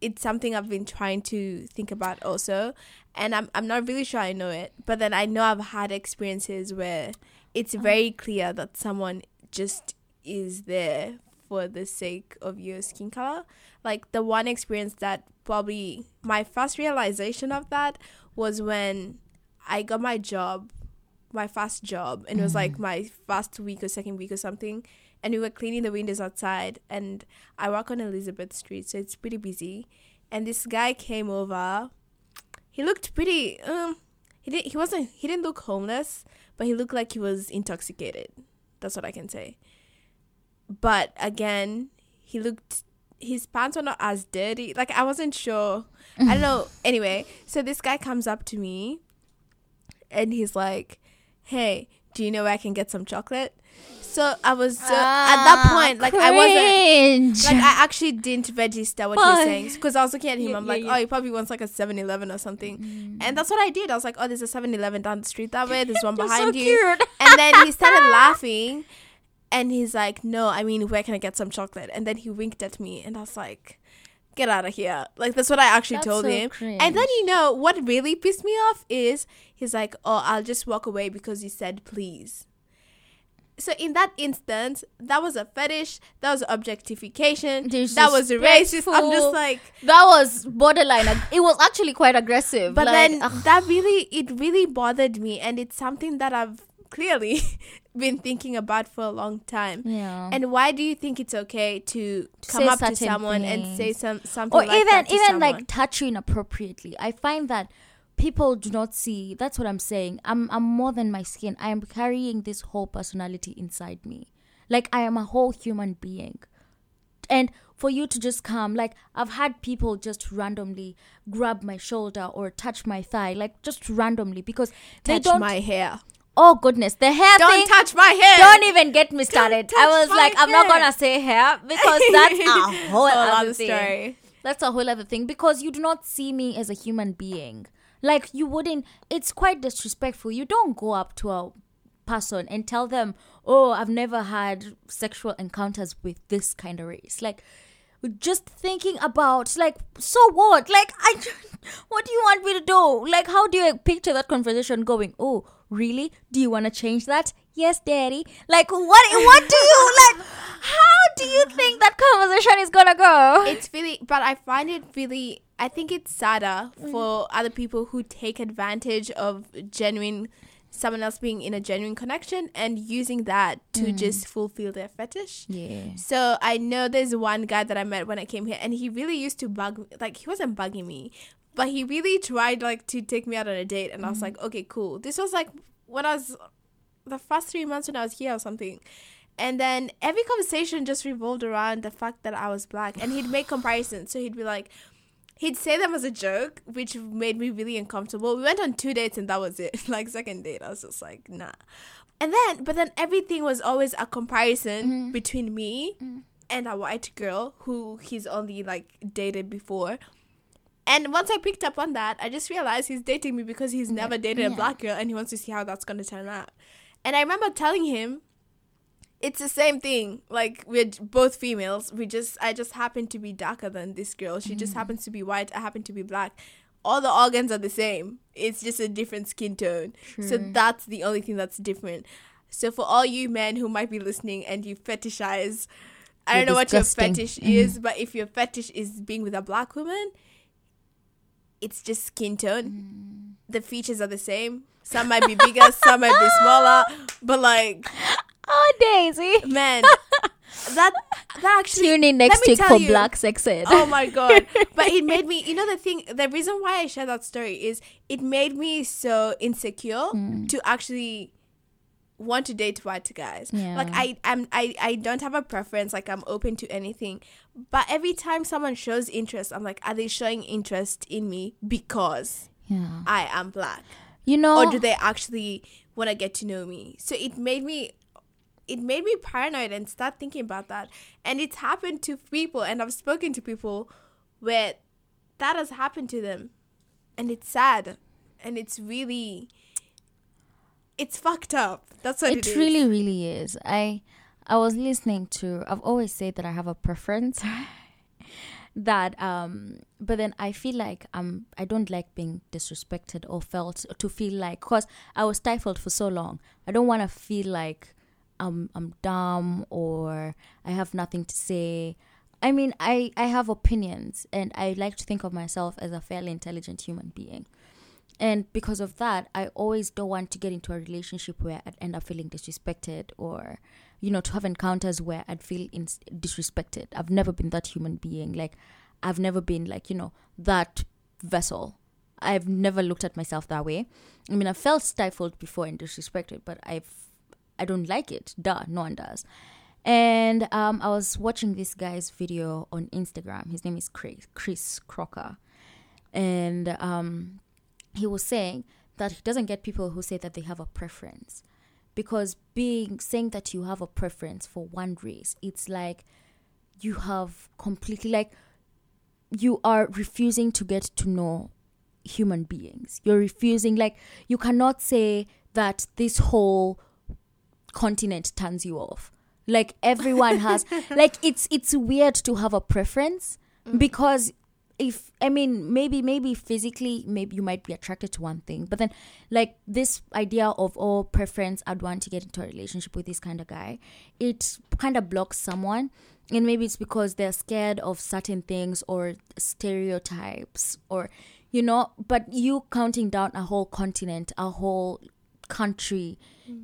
[SPEAKER 1] it's something I've been trying to think about also, and I'm I'm not really sure I know it, but then I know I've had experiences where it's very clear that someone just is there for the sake of your skin color. Like the one experience that probably my first realization of that was when I got my job, my first job, and it was like my first week or second week or something. And we were cleaning the windows outside, and I work on Elizabeth Street, so it's pretty busy. And this guy came over. He looked pretty. Um, he didn't. He wasn't. He didn't look homeless, but he looked like he was intoxicated. That's what I can say. But again, he looked. His pants were not as dirty. Like I wasn't sure. I don't know. *laughs* Anyway, so this guy comes up to me and he's like, "Hey, do you know where I can get some chocolate?" So I was so, at that point, like I wasn't, like I actually didn't register what he was saying because I was looking at him.
[SPEAKER 2] Yeah,
[SPEAKER 1] I'm
[SPEAKER 2] yeah,
[SPEAKER 1] like,
[SPEAKER 2] yeah.
[SPEAKER 1] oh, he probably wants like a 7-Eleven or something, and that's what I did. I was like, oh, there's a 7-Eleven down the street that way. There's one *laughs* behind
[SPEAKER 2] so
[SPEAKER 1] you, and then he started *laughs* laughing, and he's like, no, I mean, where can I get some chocolate? And then he winked at me, and I was like. Get out of here. Like, that's what I actually
[SPEAKER 2] That's
[SPEAKER 1] told
[SPEAKER 2] so
[SPEAKER 1] him.
[SPEAKER 2] cringe.
[SPEAKER 1] And then, you know, what really pissed me off is he's like, Oh, I'll just walk away because you said please. So in that instance, that was a fetish, that was objectification, that was racist. I'm just like
[SPEAKER 2] that was borderline. It was actually quite aggressive.
[SPEAKER 1] but
[SPEAKER 2] like,
[SPEAKER 1] then
[SPEAKER 2] ugh,
[SPEAKER 1] that really it really bothered me and it's something that I've clearly *laughs* been thinking about for a long time.
[SPEAKER 2] yeah.
[SPEAKER 1] And why do you think it's okay to come up to someone and say some something
[SPEAKER 2] or
[SPEAKER 1] like
[SPEAKER 2] even
[SPEAKER 1] that to
[SPEAKER 2] even
[SPEAKER 1] someone?
[SPEAKER 2] like touch you inappropriately. I find that people do not see. That's what I'm saying. I'm I'm more than my skin. I am carrying this whole personality inside me. Like I am a whole human being. And for you to just come, like I've had people just randomly grab my shoulder or touch my thigh, like just randomly because they
[SPEAKER 1] touch
[SPEAKER 2] don't.
[SPEAKER 1] my hair.
[SPEAKER 2] oh goodness, the hair
[SPEAKER 1] Don't
[SPEAKER 2] thing.
[SPEAKER 1] touch my hair.
[SPEAKER 2] don't even get me started. I was like, I'm not gonna say hair because that's a *laughs* whole other
[SPEAKER 1] story.
[SPEAKER 2] That's a whole other thing because you do not see me as a human being. Like you wouldn't. It's quite disrespectful. You don't go up to a person and tell them, "Oh, I've never had sexual encounters with this kind of race." Like just thinking about like so what like *laughs* i what do you want me to do like how do you picture that conversation going oh really do you want to change that yes daddy like what what do you *laughs* like how do you think that conversation is gonna go
[SPEAKER 1] it's really but i find it really i think it's sadder
[SPEAKER 2] Mm.
[SPEAKER 1] for other people who take advantage of genuine someone else being in a genuine connection and using that to
[SPEAKER 2] Mm.
[SPEAKER 1] just fulfill their fetish
[SPEAKER 2] yeah
[SPEAKER 1] so i know there's one guy that i met when i came here and he really used to bug me like he wasn't bugging me but he really tried like to take me out on a date and i was like okay cool this was like when i was the first three months when i was here or something and then every conversation just revolved around the fact that I was black. And he'd make *sighs* comparisons. So he'd be like, he'd say them as a joke, which made me really uncomfortable. We went on two dates and that was it. *laughs* like second date, I was just like, nah. And then, but then everything was always a comparison
[SPEAKER 2] Mm-hmm.
[SPEAKER 1] between me and a white girl who he's only like dated before. And once I picked up on that, I just realized he's dating me because he's never dated a black girl and he wants to see how that's going to turn out. And I remember telling him, it's the same thing. Like we're both females. We just I just happen to be darker than this girl. She
[SPEAKER 2] Mm-hmm.
[SPEAKER 1] just happens to be white. I happen to be black. All the organs are the same. It's just a different skin tone. So that's the only thing that's different. So for all you men who might be listening and you fetishize I
[SPEAKER 2] You're
[SPEAKER 1] don't know what your
[SPEAKER 2] disgusting.
[SPEAKER 1] fetish is, but if your fetish is being with a black woman, it's just skin tone.
[SPEAKER 2] Mm.
[SPEAKER 1] The features are the same. Some might be bigger, some might be smaller, but like
[SPEAKER 2] Daisy.
[SPEAKER 1] man *laughs* that that actually
[SPEAKER 2] Tune in next week for
[SPEAKER 1] you-
[SPEAKER 2] Black Sex Ed.
[SPEAKER 1] oh my god *laughs* but it made me you know the thing the reason why i share that story is it made me so insecure
[SPEAKER 2] Hmm.
[SPEAKER 1] to actually want to date white guys
[SPEAKER 2] Yeah.
[SPEAKER 1] like i i'm I, I don't have a preference like i'm open to anything but every time someone shows interest i'm like are they showing interest in me because
[SPEAKER 2] yeah.
[SPEAKER 1] i am black
[SPEAKER 2] You know,
[SPEAKER 1] or do they actually want to get to know me so it made me it made me paranoid and start thinking about that. And it's happened to people and i've spoken to people where that has happened to them. And it's sad. And it's really it's fucked up. That's what
[SPEAKER 2] it
[SPEAKER 1] it
[SPEAKER 2] really really is. I i was listening to i've always said that i have a preference *laughs* that um but then i feel like um i don't like being disrespected or felt to feel like because i was stifled for so long. I don't want to feel like um i'm dumb or i have nothing to say i mean i i have opinions and i like to think of myself as a fairly intelligent human being and because of that, I always don't want to get into a relationship where I'd end up feeling disrespected or, you know, to have encounters where I'd feel in- disrespected. I've never been that human being. Like, I've never been, like, you know, that vessel. I've never looked at myself that way. I mean, I felt stifled before and disrespected, but I've, I don't like it. Duh, no one does. And um, I was watching this guy's video on Instagram. His name is Chris, Chris Crocker. And um, he was saying that he doesn't get people who say that they have a preference because being saying that you have a preference for one race it's like you have completely like you are refusing to get to know human beings you're refusing like you cannot say that this whole continent turns you off. Like everyone has *laughs* like it's it's weird to have a preference mm. because if i mean maybe maybe physically maybe you might be attracted to one thing but then like this idea of oh preference i'd want to get into a relationship with this kind of guy it kind of blocks someone and maybe it's because they're scared of certain things or stereotypes or you know but you counting down a whole continent a whole country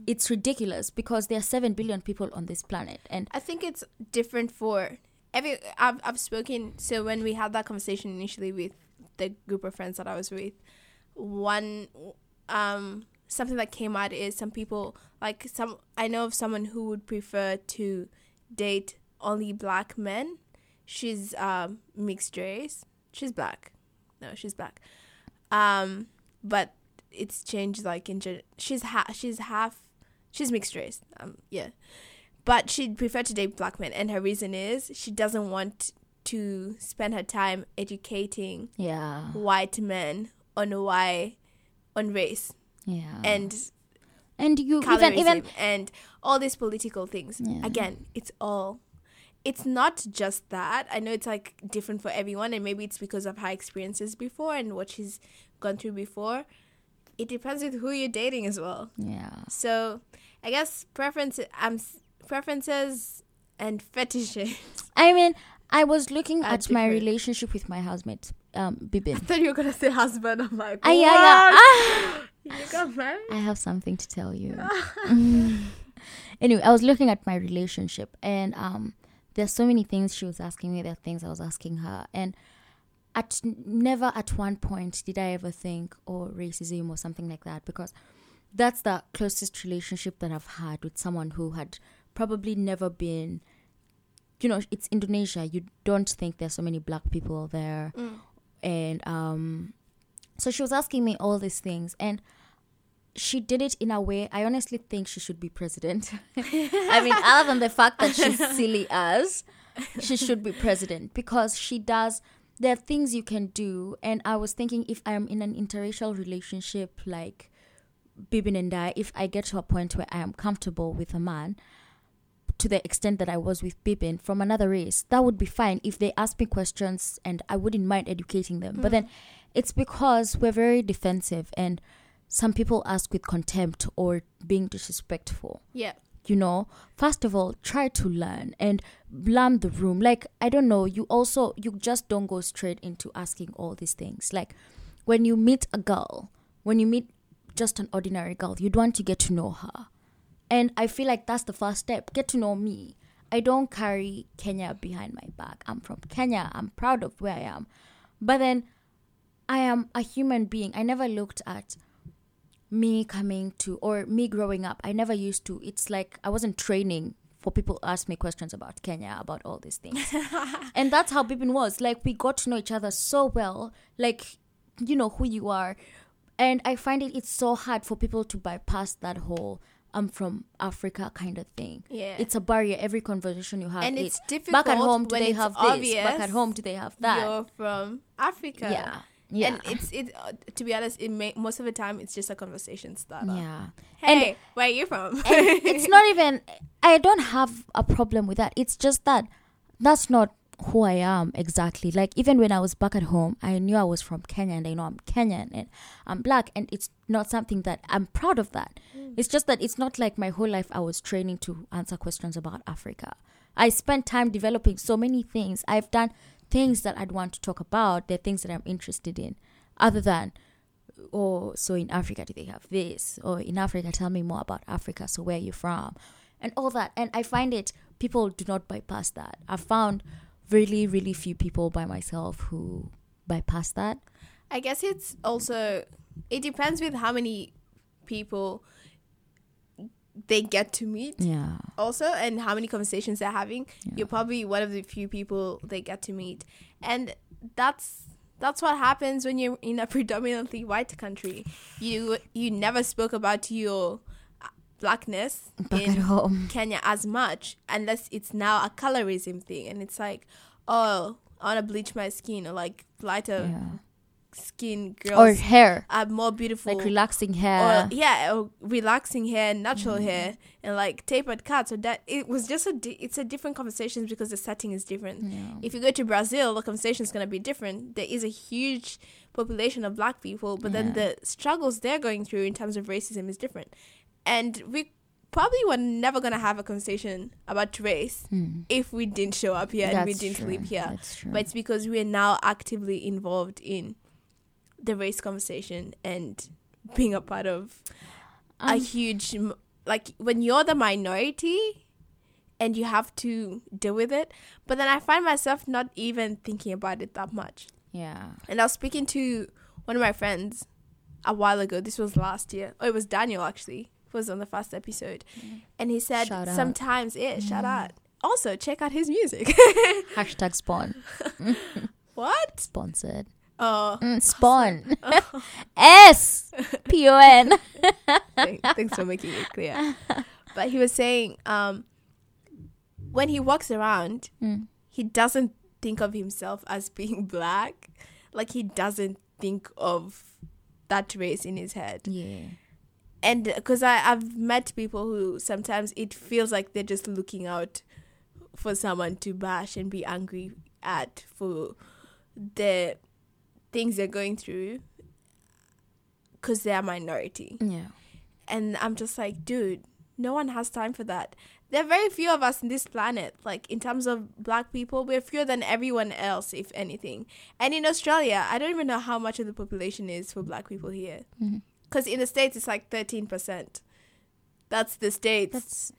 [SPEAKER 2] it's ridiculous because there are 7 billion people on this planet and
[SPEAKER 1] I think it's different for every. I've I've spoken. So when we had that conversation initially with the group of friends that I was with, one um something that came out is some people like some I know of someone who would prefer to date only black men. She's um mixed race. She's black. No, she's black. Um, but it's changed like in gen- she's ha- she's half she's mixed race. Um, yeah. But she'd prefer to date black men and her reason is she doesn't want to spend her time educating
[SPEAKER 2] yeah.
[SPEAKER 1] white men on why on race.
[SPEAKER 2] Yeah.
[SPEAKER 1] And
[SPEAKER 2] and you even even
[SPEAKER 1] and all these political things.
[SPEAKER 2] Yeah.
[SPEAKER 1] again it's all it's not just that. I know it's like different for everyone and maybe it's because of her experiences before and what she's gone through before it depends with who you're dating as well
[SPEAKER 2] yeah
[SPEAKER 1] so i guess preference um preferences and fetishes
[SPEAKER 2] I mean, I was looking at my relationship with my housemate, um, Bibin. *laughs*
[SPEAKER 1] I thought you were gonna say husband. I'm like,
[SPEAKER 2] Ah, yeah, yeah.
[SPEAKER 1] what?
[SPEAKER 2] Ah, *laughs*
[SPEAKER 1] You got married?
[SPEAKER 2] I have something to tell you. Mm. *laughs* anyway, I was looking at my relationship, and um, there's so many things she was asking me. There are things I was asking her, and at never at one point did I ever think, oh, racism or something like that, because that's the closest relationship that I've had with someone who had probably never been. You know, it's Indonesia. You don't think there's so many black people there. and um, so she was asking me all these things, and she did it in a way I honestly think she should be president. *laughs* I mean, other than the fact that she's *laughs* silly as, she should be president because she does. There are things you can do, and I was thinking if I'm in an interracial relationship like Bibin and I, if I get to a point where I am comfortable with a man, to the extent that I was with Bibin from another race, that would be fine if they ask me questions and I wouldn't mind educating them. But hmm. then it's because we're very defensive and some people ask with contempt or being disrespectful.
[SPEAKER 1] Yeah.
[SPEAKER 2] You know, first of all, try to learn and blame the room. Like, I don't know, you also, you just don't go straight into asking all these things. Like, when you meet a girl, when you meet just an ordinary girl, you'd want to get to know her. And I feel like that's the first step. Get to know me. I don't carry Kenya behind my back. I'm from Kenya. I'm proud of where I am. But then I am a human being. I never looked at me coming to or me growing up. I never used to. It's like I wasn't training for people ask me questions about Kenya, about all these things. *laughs* and that's how Bibin was. Like we got to know each other so well. Like you know who you are. And I find it it's so hard for people to bypass that whole I'm from Africa kind of thing.
[SPEAKER 1] Yeah.
[SPEAKER 2] It's a barrier every conversation you have.
[SPEAKER 1] And
[SPEAKER 2] is,
[SPEAKER 1] it's difficult.
[SPEAKER 2] Back at home do
[SPEAKER 1] when
[SPEAKER 2] they
[SPEAKER 1] it's
[SPEAKER 2] have this? Back at home do they have that?
[SPEAKER 1] You're from Africa.
[SPEAKER 2] Yeah. Yeah.
[SPEAKER 1] And it's it. Uh, to be honest, it may, most of the time it's just a conversation starter.
[SPEAKER 2] yeah.
[SPEAKER 1] Hey, where are you from?
[SPEAKER 2] it's not *laughs* even i don't have a problem with that it's just that that's not who i am exactly like even when i was back at home i knew i was from kenya and i know i'm kenyan and i'm black and it's not something that i'm proud of that it's just that it's not like my whole life i was training to answer questions about africa i spent time developing so many things i've done things that i'd want to talk about they're things that i'm interested in other than oh, so in Africa, do they have this? Or in Africa, tell me more about Africa. So where are you from? And all that. And I find it, people do not bypass that. I've found really, really few people by myself who bypass that.
[SPEAKER 1] I guess it's also it depends with how many people they get to meet
[SPEAKER 2] Yeah.
[SPEAKER 1] also and how many conversations they're having. You're probably one of the few people they get to meet. And that's that's what happens when you're in a predominantly white country. You you never spoke about your blackness
[SPEAKER 2] Back
[SPEAKER 1] in
[SPEAKER 2] at home.
[SPEAKER 1] Kenya as much unless it's now a colorism thing and it's like, oh, I want to bleach my skin or like lighter
[SPEAKER 2] Yeah.
[SPEAKER 1] Skin girls Or
[SPEAKER 2] hair.
[SPEAKER 1] are more beautiful.
[SPEAKER 2] Like relaxing
[SPEAKER 1] or
[SPEAKER 2] hair.
[SPEAKER 1] yeah, or relaxing hair, natural
[SPEAKER 2] Mm-hmm.
[SPEAKER 1] hair, and like tapered cuts. So that it was just a di- it's a different conversation because the setting is different.
[SPEAKER 2] Yeah.
[SPEAKER 1] If you go to Brazil, the conversation is gonna be different. There is a huge population of black people, but then the struggles they're going through in terms of racism is different, and we probably were never gonna have a conversation about race
[SPEAKER 2] Hmm.
[SPEAKER 1] if we didn't show up here and we didn't
[SPEAKER 2] true.
[SPEAKER 1] live here.
[SPEAKER 2] That's.
[SPEAKER 1] But it's because we are now actively involved in the race conversation and being a part of a
[SPEAKER 2] Um,
[SPEAKER 1] huge, like when you're the minority and you have to deal with it. But then I find myself not even thinking about it that much.
[SPEAKER 2] yeah.
[SPEAKER 1] And I was speaking to one of my friends a while ago. This was last year. Oh, it was Daniel actually. It was on the first episode. And he said
[SPEAKER 2] Shout out.
[SPEAKER 1] sometimes, yeah, shout out. Also, check out his music. *laughs*
[SPEAKER 2] Hashtag spawn. *laughs*
[SPEAKER 1] what?
[SPEAKER 2] Sponsored.
[SPEAKER 1] Oh,
[SPEAKER 2] Mm, spawn. *laughs* S P O N.
[SPEAKER 1] Thanks for making it clear. *laughs* But he was saying, um, when he walks around,
[SPEAKER 2] Mm.
[SPEAKER 1] he doesn't think of himself as being *laughs* black. Like he doesn't think of that race in his head.
[SPEAKER 2] Yeah.
[SPEAKER 1] And because I've met people who sometimes it feels like they're just looking out for someone to bash and be angry at for the things they're going through because they're a minority.
[SPEAKER 2] Yeah.
[SPEAKER 1] And I'm just like, dude, no one has time for that. There are very few of us in this planet. Like, in terms of black people, we're fewer than everyone else, if anything. And in Australia, I don't even know how much of the population is for black people here. Because in the States, it's like 13%. That's the States.
[SPEAKER 2] That's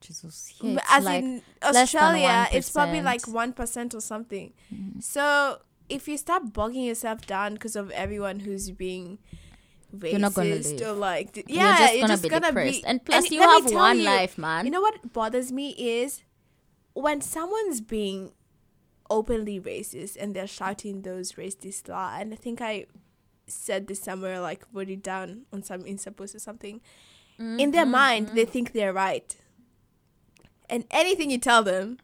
[SPEAKER 2] Jesus. Yeah,
[SPEAKER 1] As
[SPEAKER 2] like,
[SPEAKER 1] in Australia, it's probably like 1% or something.
[SPEAKER 2] mm,
[SPEAKER 1] So if you start bogging yourself down because of everyone who's being racist
[SPEAKER 2] You're not gonna live.
[SPEAKER 1] or like, th-
[SPEAKER 2] you're
[SPEAKER 1] yeah,
[SPEAKER 2] just
[SPEAKER 1] you're
[SPEAKER 2] gonna
[SPEAKER 1] just
[SPEAKER 2] be
[SPEAKER 1] gonna
[SPEAKER 2] depressed.
[SPEAKER 1] be.
[SPEAKER 2] and plus, you have one
[SPEAKER 1] you,
[SPEAKER 2] life, man.
[SPEAKER 1] You know what bothers me is when someone's being openly racist and they're shouting those racist law. And I think I said this somewhere, like wrote it down on some Insta post or something. In their mm-hmm, mind, they mm-hmm. think they're right, and anything you tell them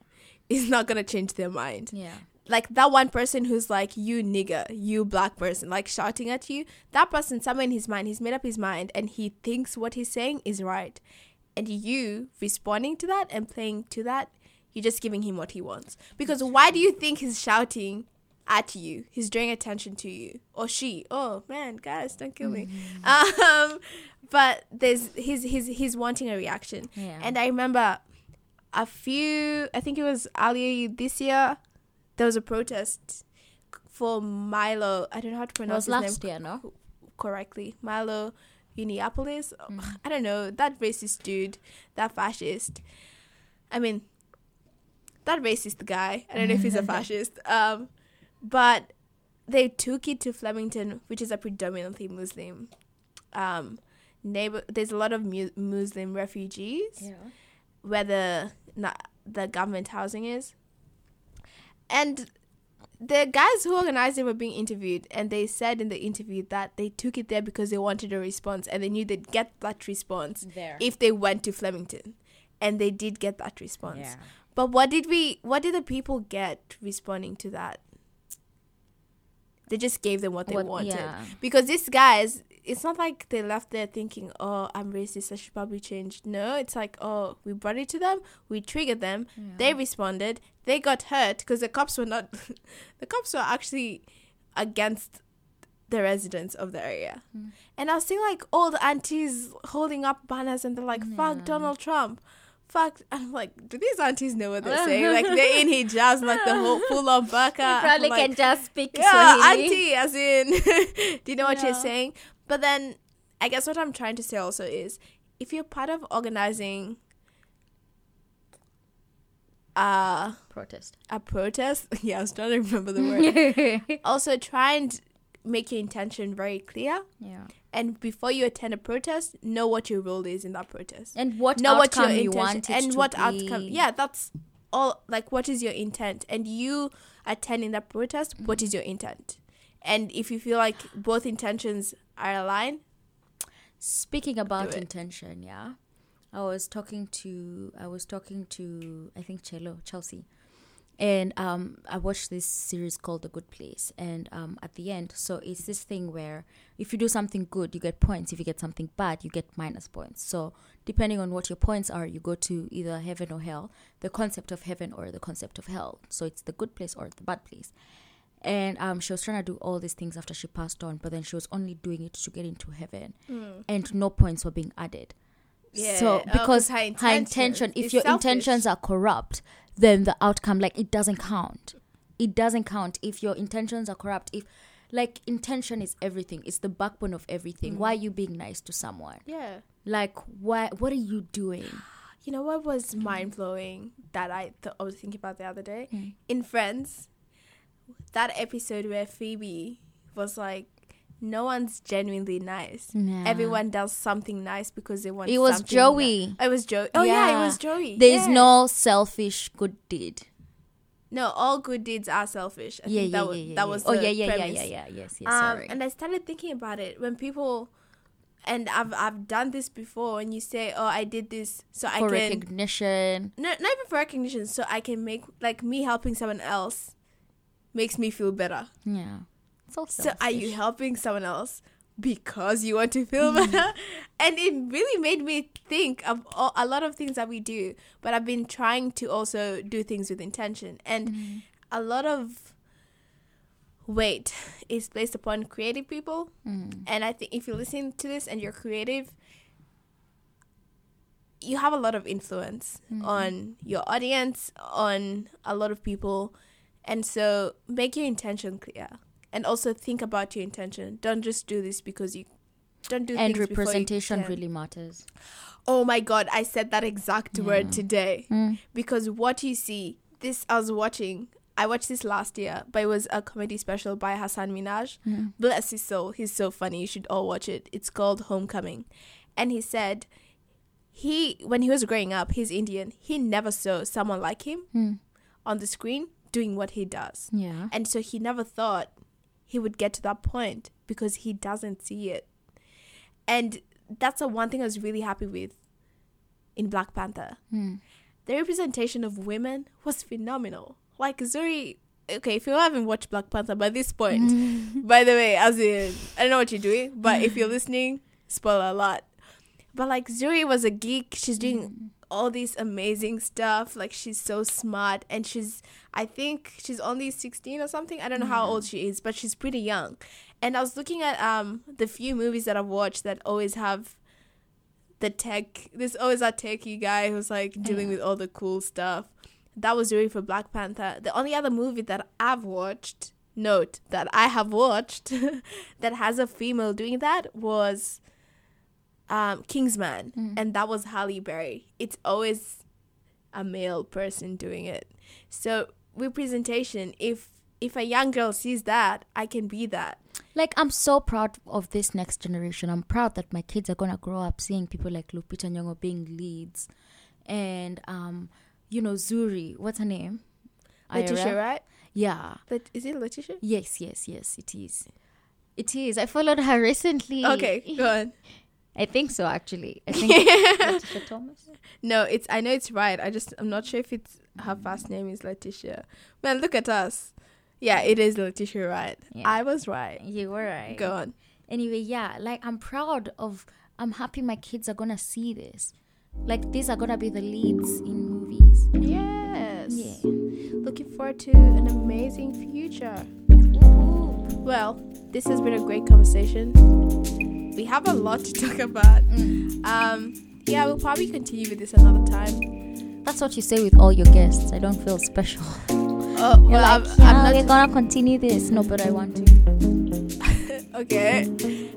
[SPEAKER 1] is not gonna change their mind.
[SPEAKER 2] Yeah.
[SPEAKER 1] Like that one person who's like, "You nigger, you black person," like shouting at you. That person, somewhere in his mind, he's made up his mind, and he thinks what he's saying is right. And you responding to that and playing to that, you're just giving him what he wants. Because why do you think he's shouting at you? He's drawing attention to you, or she. Oh man, guys, don't kill me. Um, but there's he's he's he's wanting a reaction.
[SPEAKER 2] Yeah.
[SPEAKER 1] And I remember a few. I think it was earlier this year. There was a protest for Milo. I don't know how to pronounce his name
[SPEAKER 2] year, no?
[SPEAKER 1] correctly. Milo Yiannopoulos. I don't know that racist dude, that fascist. I mean, that racist guy. I don't know if he's a *laughs* fascist. Um, but they took it to Flemington, which is a predominantly Muslim um neighbor. There's a lot of mu- Muslim refugees
[SPEAKER 2] Yeah.
[SPEAKER 1] where the na- the government housing is. And the guys who organized it were being interviewed, and they said in the interview that they took it there because they wanted a response, and they knew they'd get that response
[SPEAKER 2] There.
[SPEAKER 1] if they went to Flemington, and they did get that response.
[SPEAKER 2] yeah.
[SPEAKER 1] But what did we? What did the people get responding to that? They just gave them what they
[SPEAKER 2] What-
[SPEAKER 1] wanted
[SPEAKER 2] yeah.
[SPEAKER 1] because these guys. It's not like they left there thinking, "Oh, I'm racist. I should probably change." No, it's like, "Oh, we brought it to them. We triggered them. They responded. They got hurt because the cops were not. *laughs* the cops were actually against the residents of the area.
[SPEAKER 2] Hmm.
[SPEAKER 1] And I was seeing like the aunties holding up banners and they're like, "Fuck Donald Trump." Fuck! I'm like, do these aunties know what they're saying? Like they're in *laughs* hijabs, like the whole full on burqa.
[SPEAKER 2] You probably
[SPEAKER 1] I'm like,
[SPEAKER 2] can just speak
[SPEAKER 1] yeah,
[SPEAKER 2] Swahili.
[SPEAKER 1] auntie, as in, *laughs* do you know what you're saying? But then, I guess what I'm trying to say also is, if you're part of organizing, uh,
[SPEAKER 2] Protest.
[SPEAKER 1] a protest, *laughs* yeah, I was trying to remember the word. *laughs* also, try and make your intention very clear.
[SPEAKER 2] yeah.
[SPEAKER 1] And before you attend a protest, know what your role is in that protest.
[SPEAKER 2] And what
[SPEAKER 1] know what
[SPEAKER 2] outcome
[SPEAKER 1] your
[SPEAKER 2] you want
[SPEAKER 1] and what
[SPEAKER 2] be.
[SPEAKER 1] outcome. Yeah, that's all. Like, what is your intent? And you attending that protest, what is your intent? And if you feel like both intentions are aligned,
[SPEAKER 2] Speaking about intention, yeah. I was talking to I was talking to I think Chelo Chelsea, and um I watched this series called The Good Place, and um at the end, so it's this thing where if you do something good, you get points. If you get something bad, you get minus points. So depending on what your points are, you go to either heaven or hell. The concept of heaven or the concept of hell. So it's the good place or the bad place. And um, she was trying to do all these things after she passed on, but then she was only doing it to get into heaven, and no points were being added.
[SPEAKER 1] Yeah.
[SPEAKER 2] So
[SPEAKER 1] Oh,
[SPEAKER 2] because
[SPEAKER 1] 'cause her
[SPEAKER 2] her
[SPEAKER 1] intention
[SPEAKER 2] if your
[SPEAKER 1] selfish.
[SPEAKER 2] intentions are corrupt, then the outcome, like it doesn't count. It doesn't count if your intentions are corrupt. If like intention is everything, it's the backbone of everything. Why are you being nice to someone?
[SPEAKER 1] yeah.
[SPEAKER 2] Like why? What are you doing?
[SPEAKER 1] You know what was mind blowing that I th- I was thinking about the other day
[SPEAKER 2] Hmm.
[SPEAKER 1] in Friends, that episode where Phoebe was like, "No one's genuinely nice.
[SPEAKER 2] Yeah.
[SPEAKER 1] Everyone does something nice because they want."
[SPEAKER 2] It was Joey.
[SPEAKER 1] ni- it was Joey. Oh yeah,
[SPEAKER 2] Yeah.
[SPEAKER 1] it was Joey.
[SPEAKER 2] There's
[SPEAKER 1] Yeah.
[SPEAKER 2] no selfish good deed.
[SPEAKER 1] no. All good deeds are selfish. I
[SPEAKER 2] yeah,
[SPEAKER 1] think
[SPEAKER 2] yeah,
[SPEAKER 1] that
[SPEAKER 2] yeah,
[SPEAKER 1] was
[SPEAKER 2] yeah,
[SPEAKER 1] that was.
[SPEAKER 2] Oh yeah, yeah, yeah,
[SPEAKER 1] premise.
[SPEAKER 2] yeah, yeah. Yes, yes.
[SPEAKER 1] Um,
[SPEAKER 2] sorry.
[SPEAKER 1] and I started thinking about it when people, and I've I've done this before. And you say, "Oh, I did this, so I can."
[SPEAKER 2] recognition.
[SPEAKER 1] no, not even for recognition. So I can make like me helping someone else makes me feel better.
[SPEAKER 2] Yeah. So,
[SPEAKER 1] So are you helping someone else because you want to feel mm. better? *laughs* And it really made me think of all, a lot of things that we do. But I've been trying to also do things with intention, and mm-hmm. a lot of weight is placed upon creative people.
[SPEAKER 2] Mm.
[SPEAKER 1] And I think if you listen to this and you're creative, you have a lot of influence mm-hmm. on your audience, on a lot of people. And so make your intention clear. And also think about your intention. Don't just do this because you don't do
[SPEAKER 2] And representation really matters.
[SPEAKER 1] Oh my god, I said that exact word today.
[SPEAKER 2] Mm.
[SPEAKER 1] Because what you see, this I was watching. I watched this last year, but it was a comedy special by Hasan Minhaj.
[SPEAKER 2] Mm.
[SPEAKER 1] Bless his soul, he's so funny. You should all watch it. It's called Homecoming, and he said he when he was growing up, he's Indian. He never saw someone like him
[SPEAKER 2] Mm.
[SPEAKER 1] on the screen doing what he does.
[SPEAKER 2] Yeah.
[SPEAKER 1] And so he never thought he would get to that point because he doesn't see it. And that's the one thing I was really happy with in Black Panther.
[SPEAKER 2] Mm.
[SPEAKER 1] The representation of women was phenomenal. Like Shuri, okay, if you haven't watched Black Panther by this point, *laughs* by the way, as in, I don't know what you're doing, but if you're *laughs* listening, spoiler a lot. But like Shuri was a geek. She's doing all this amazing stuff. Like she's so smart, and she's I think she's only sixteen or something. I don't know how old she is, but she's pretty young. And I was looking at um the few movies that I've watched that always have the tech. There's always that techie guy who's like dealing with all the cool stuff. That was Shuri for Black Panther. The only other movie that I've watched, note that I have watched, *laughs* that has a female doing that was um, Kingsman, and that was Halle Berry. It's always a male person doing it. So representation. If if a young girl sees that, I can be that.
[SPEAKER 2] Like I'm so proud of this next generation. I'm proud that my kids are gonna grow up seeing people like Lupita Nyong'o being leads, and um, you know Shuri. What's her name?
[SPEAKER 1] Letitia,
[SPEAKER 2] Ira?
[SPEAKER 1] right?
[SPEAKER 2] Yeah.
[SPEAKER 1] Let, is it Letitia?
[SPEAKER 2] Yes. Yes. Yes. It is. It is. I followed her recently.
[SPEAKER 1] Okay, go on. *laughs*
[SPEAKER 2] I think so. Actually, I think *laughs* Letitia Thomas.
[SPEAKER 1] No, it's I know it's right. I just I'm not sure if it's her first name is Letitia. Man, look at us. Yeah, it is Letitia, right?
[SPEAKER 2] Yeah.
[SPEAKER 1] I was right.
[SPEAKER 2] You were right.
[SPEAKER 1] Go on.
[SPEAKER 2] anyway yeah like i'm proud of i'm happy my kids are gonna see this like these are gonna be the leads in movies
[SPEAKER 1] Yes.
[SPEAKER 2] yeah
[SPEAKER 1] Looking forward to an amazing future. Well, this has been a great conversation. We have a lot to talk about. Um, yeah, we'll probably continue with this another time.
[SPEAKER 2] that's what you say with all your guests i don't feel special *laughs*
[SPEAKER 1] Oh,
[SPEAKER 2] You're
[SPEAKER 1] well,
[SPEAKER 2] like,
[SPEAKER 1] I'm,
[SPEAKER 2] yeah,
[SPEAKER 1] I'm
[SPEAKER 2] we're gonna continue this no but i want to *laughs*
[SPEAKER 1] okay.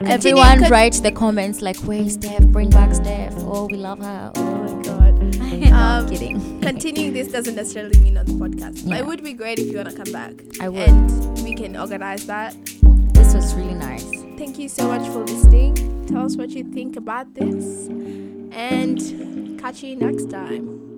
[SPEAKER 2] everyone
[SPEAKER 1] Continue-
[SPEAKER 2] writes the comments like where's steph bring back steph oh we love her
[SPEAKER 1] Oh my god. *laughs*
[SPEAKER 2] no, i'm
[SPEAKER 1] Um,
[SPEAKER 2] kidding
[SPEAKER 1] Continuing this doesn't necessarily mean on the podcast, but it would be great if you wanna come back.
[SPEAKER 2] I would.
[SPEAKER 1] and we can organize that.
[SPEAKER 2] this was really
[SPEAKER 1] Thank you so much for listening. Tell us what you think about this, and catch you next time.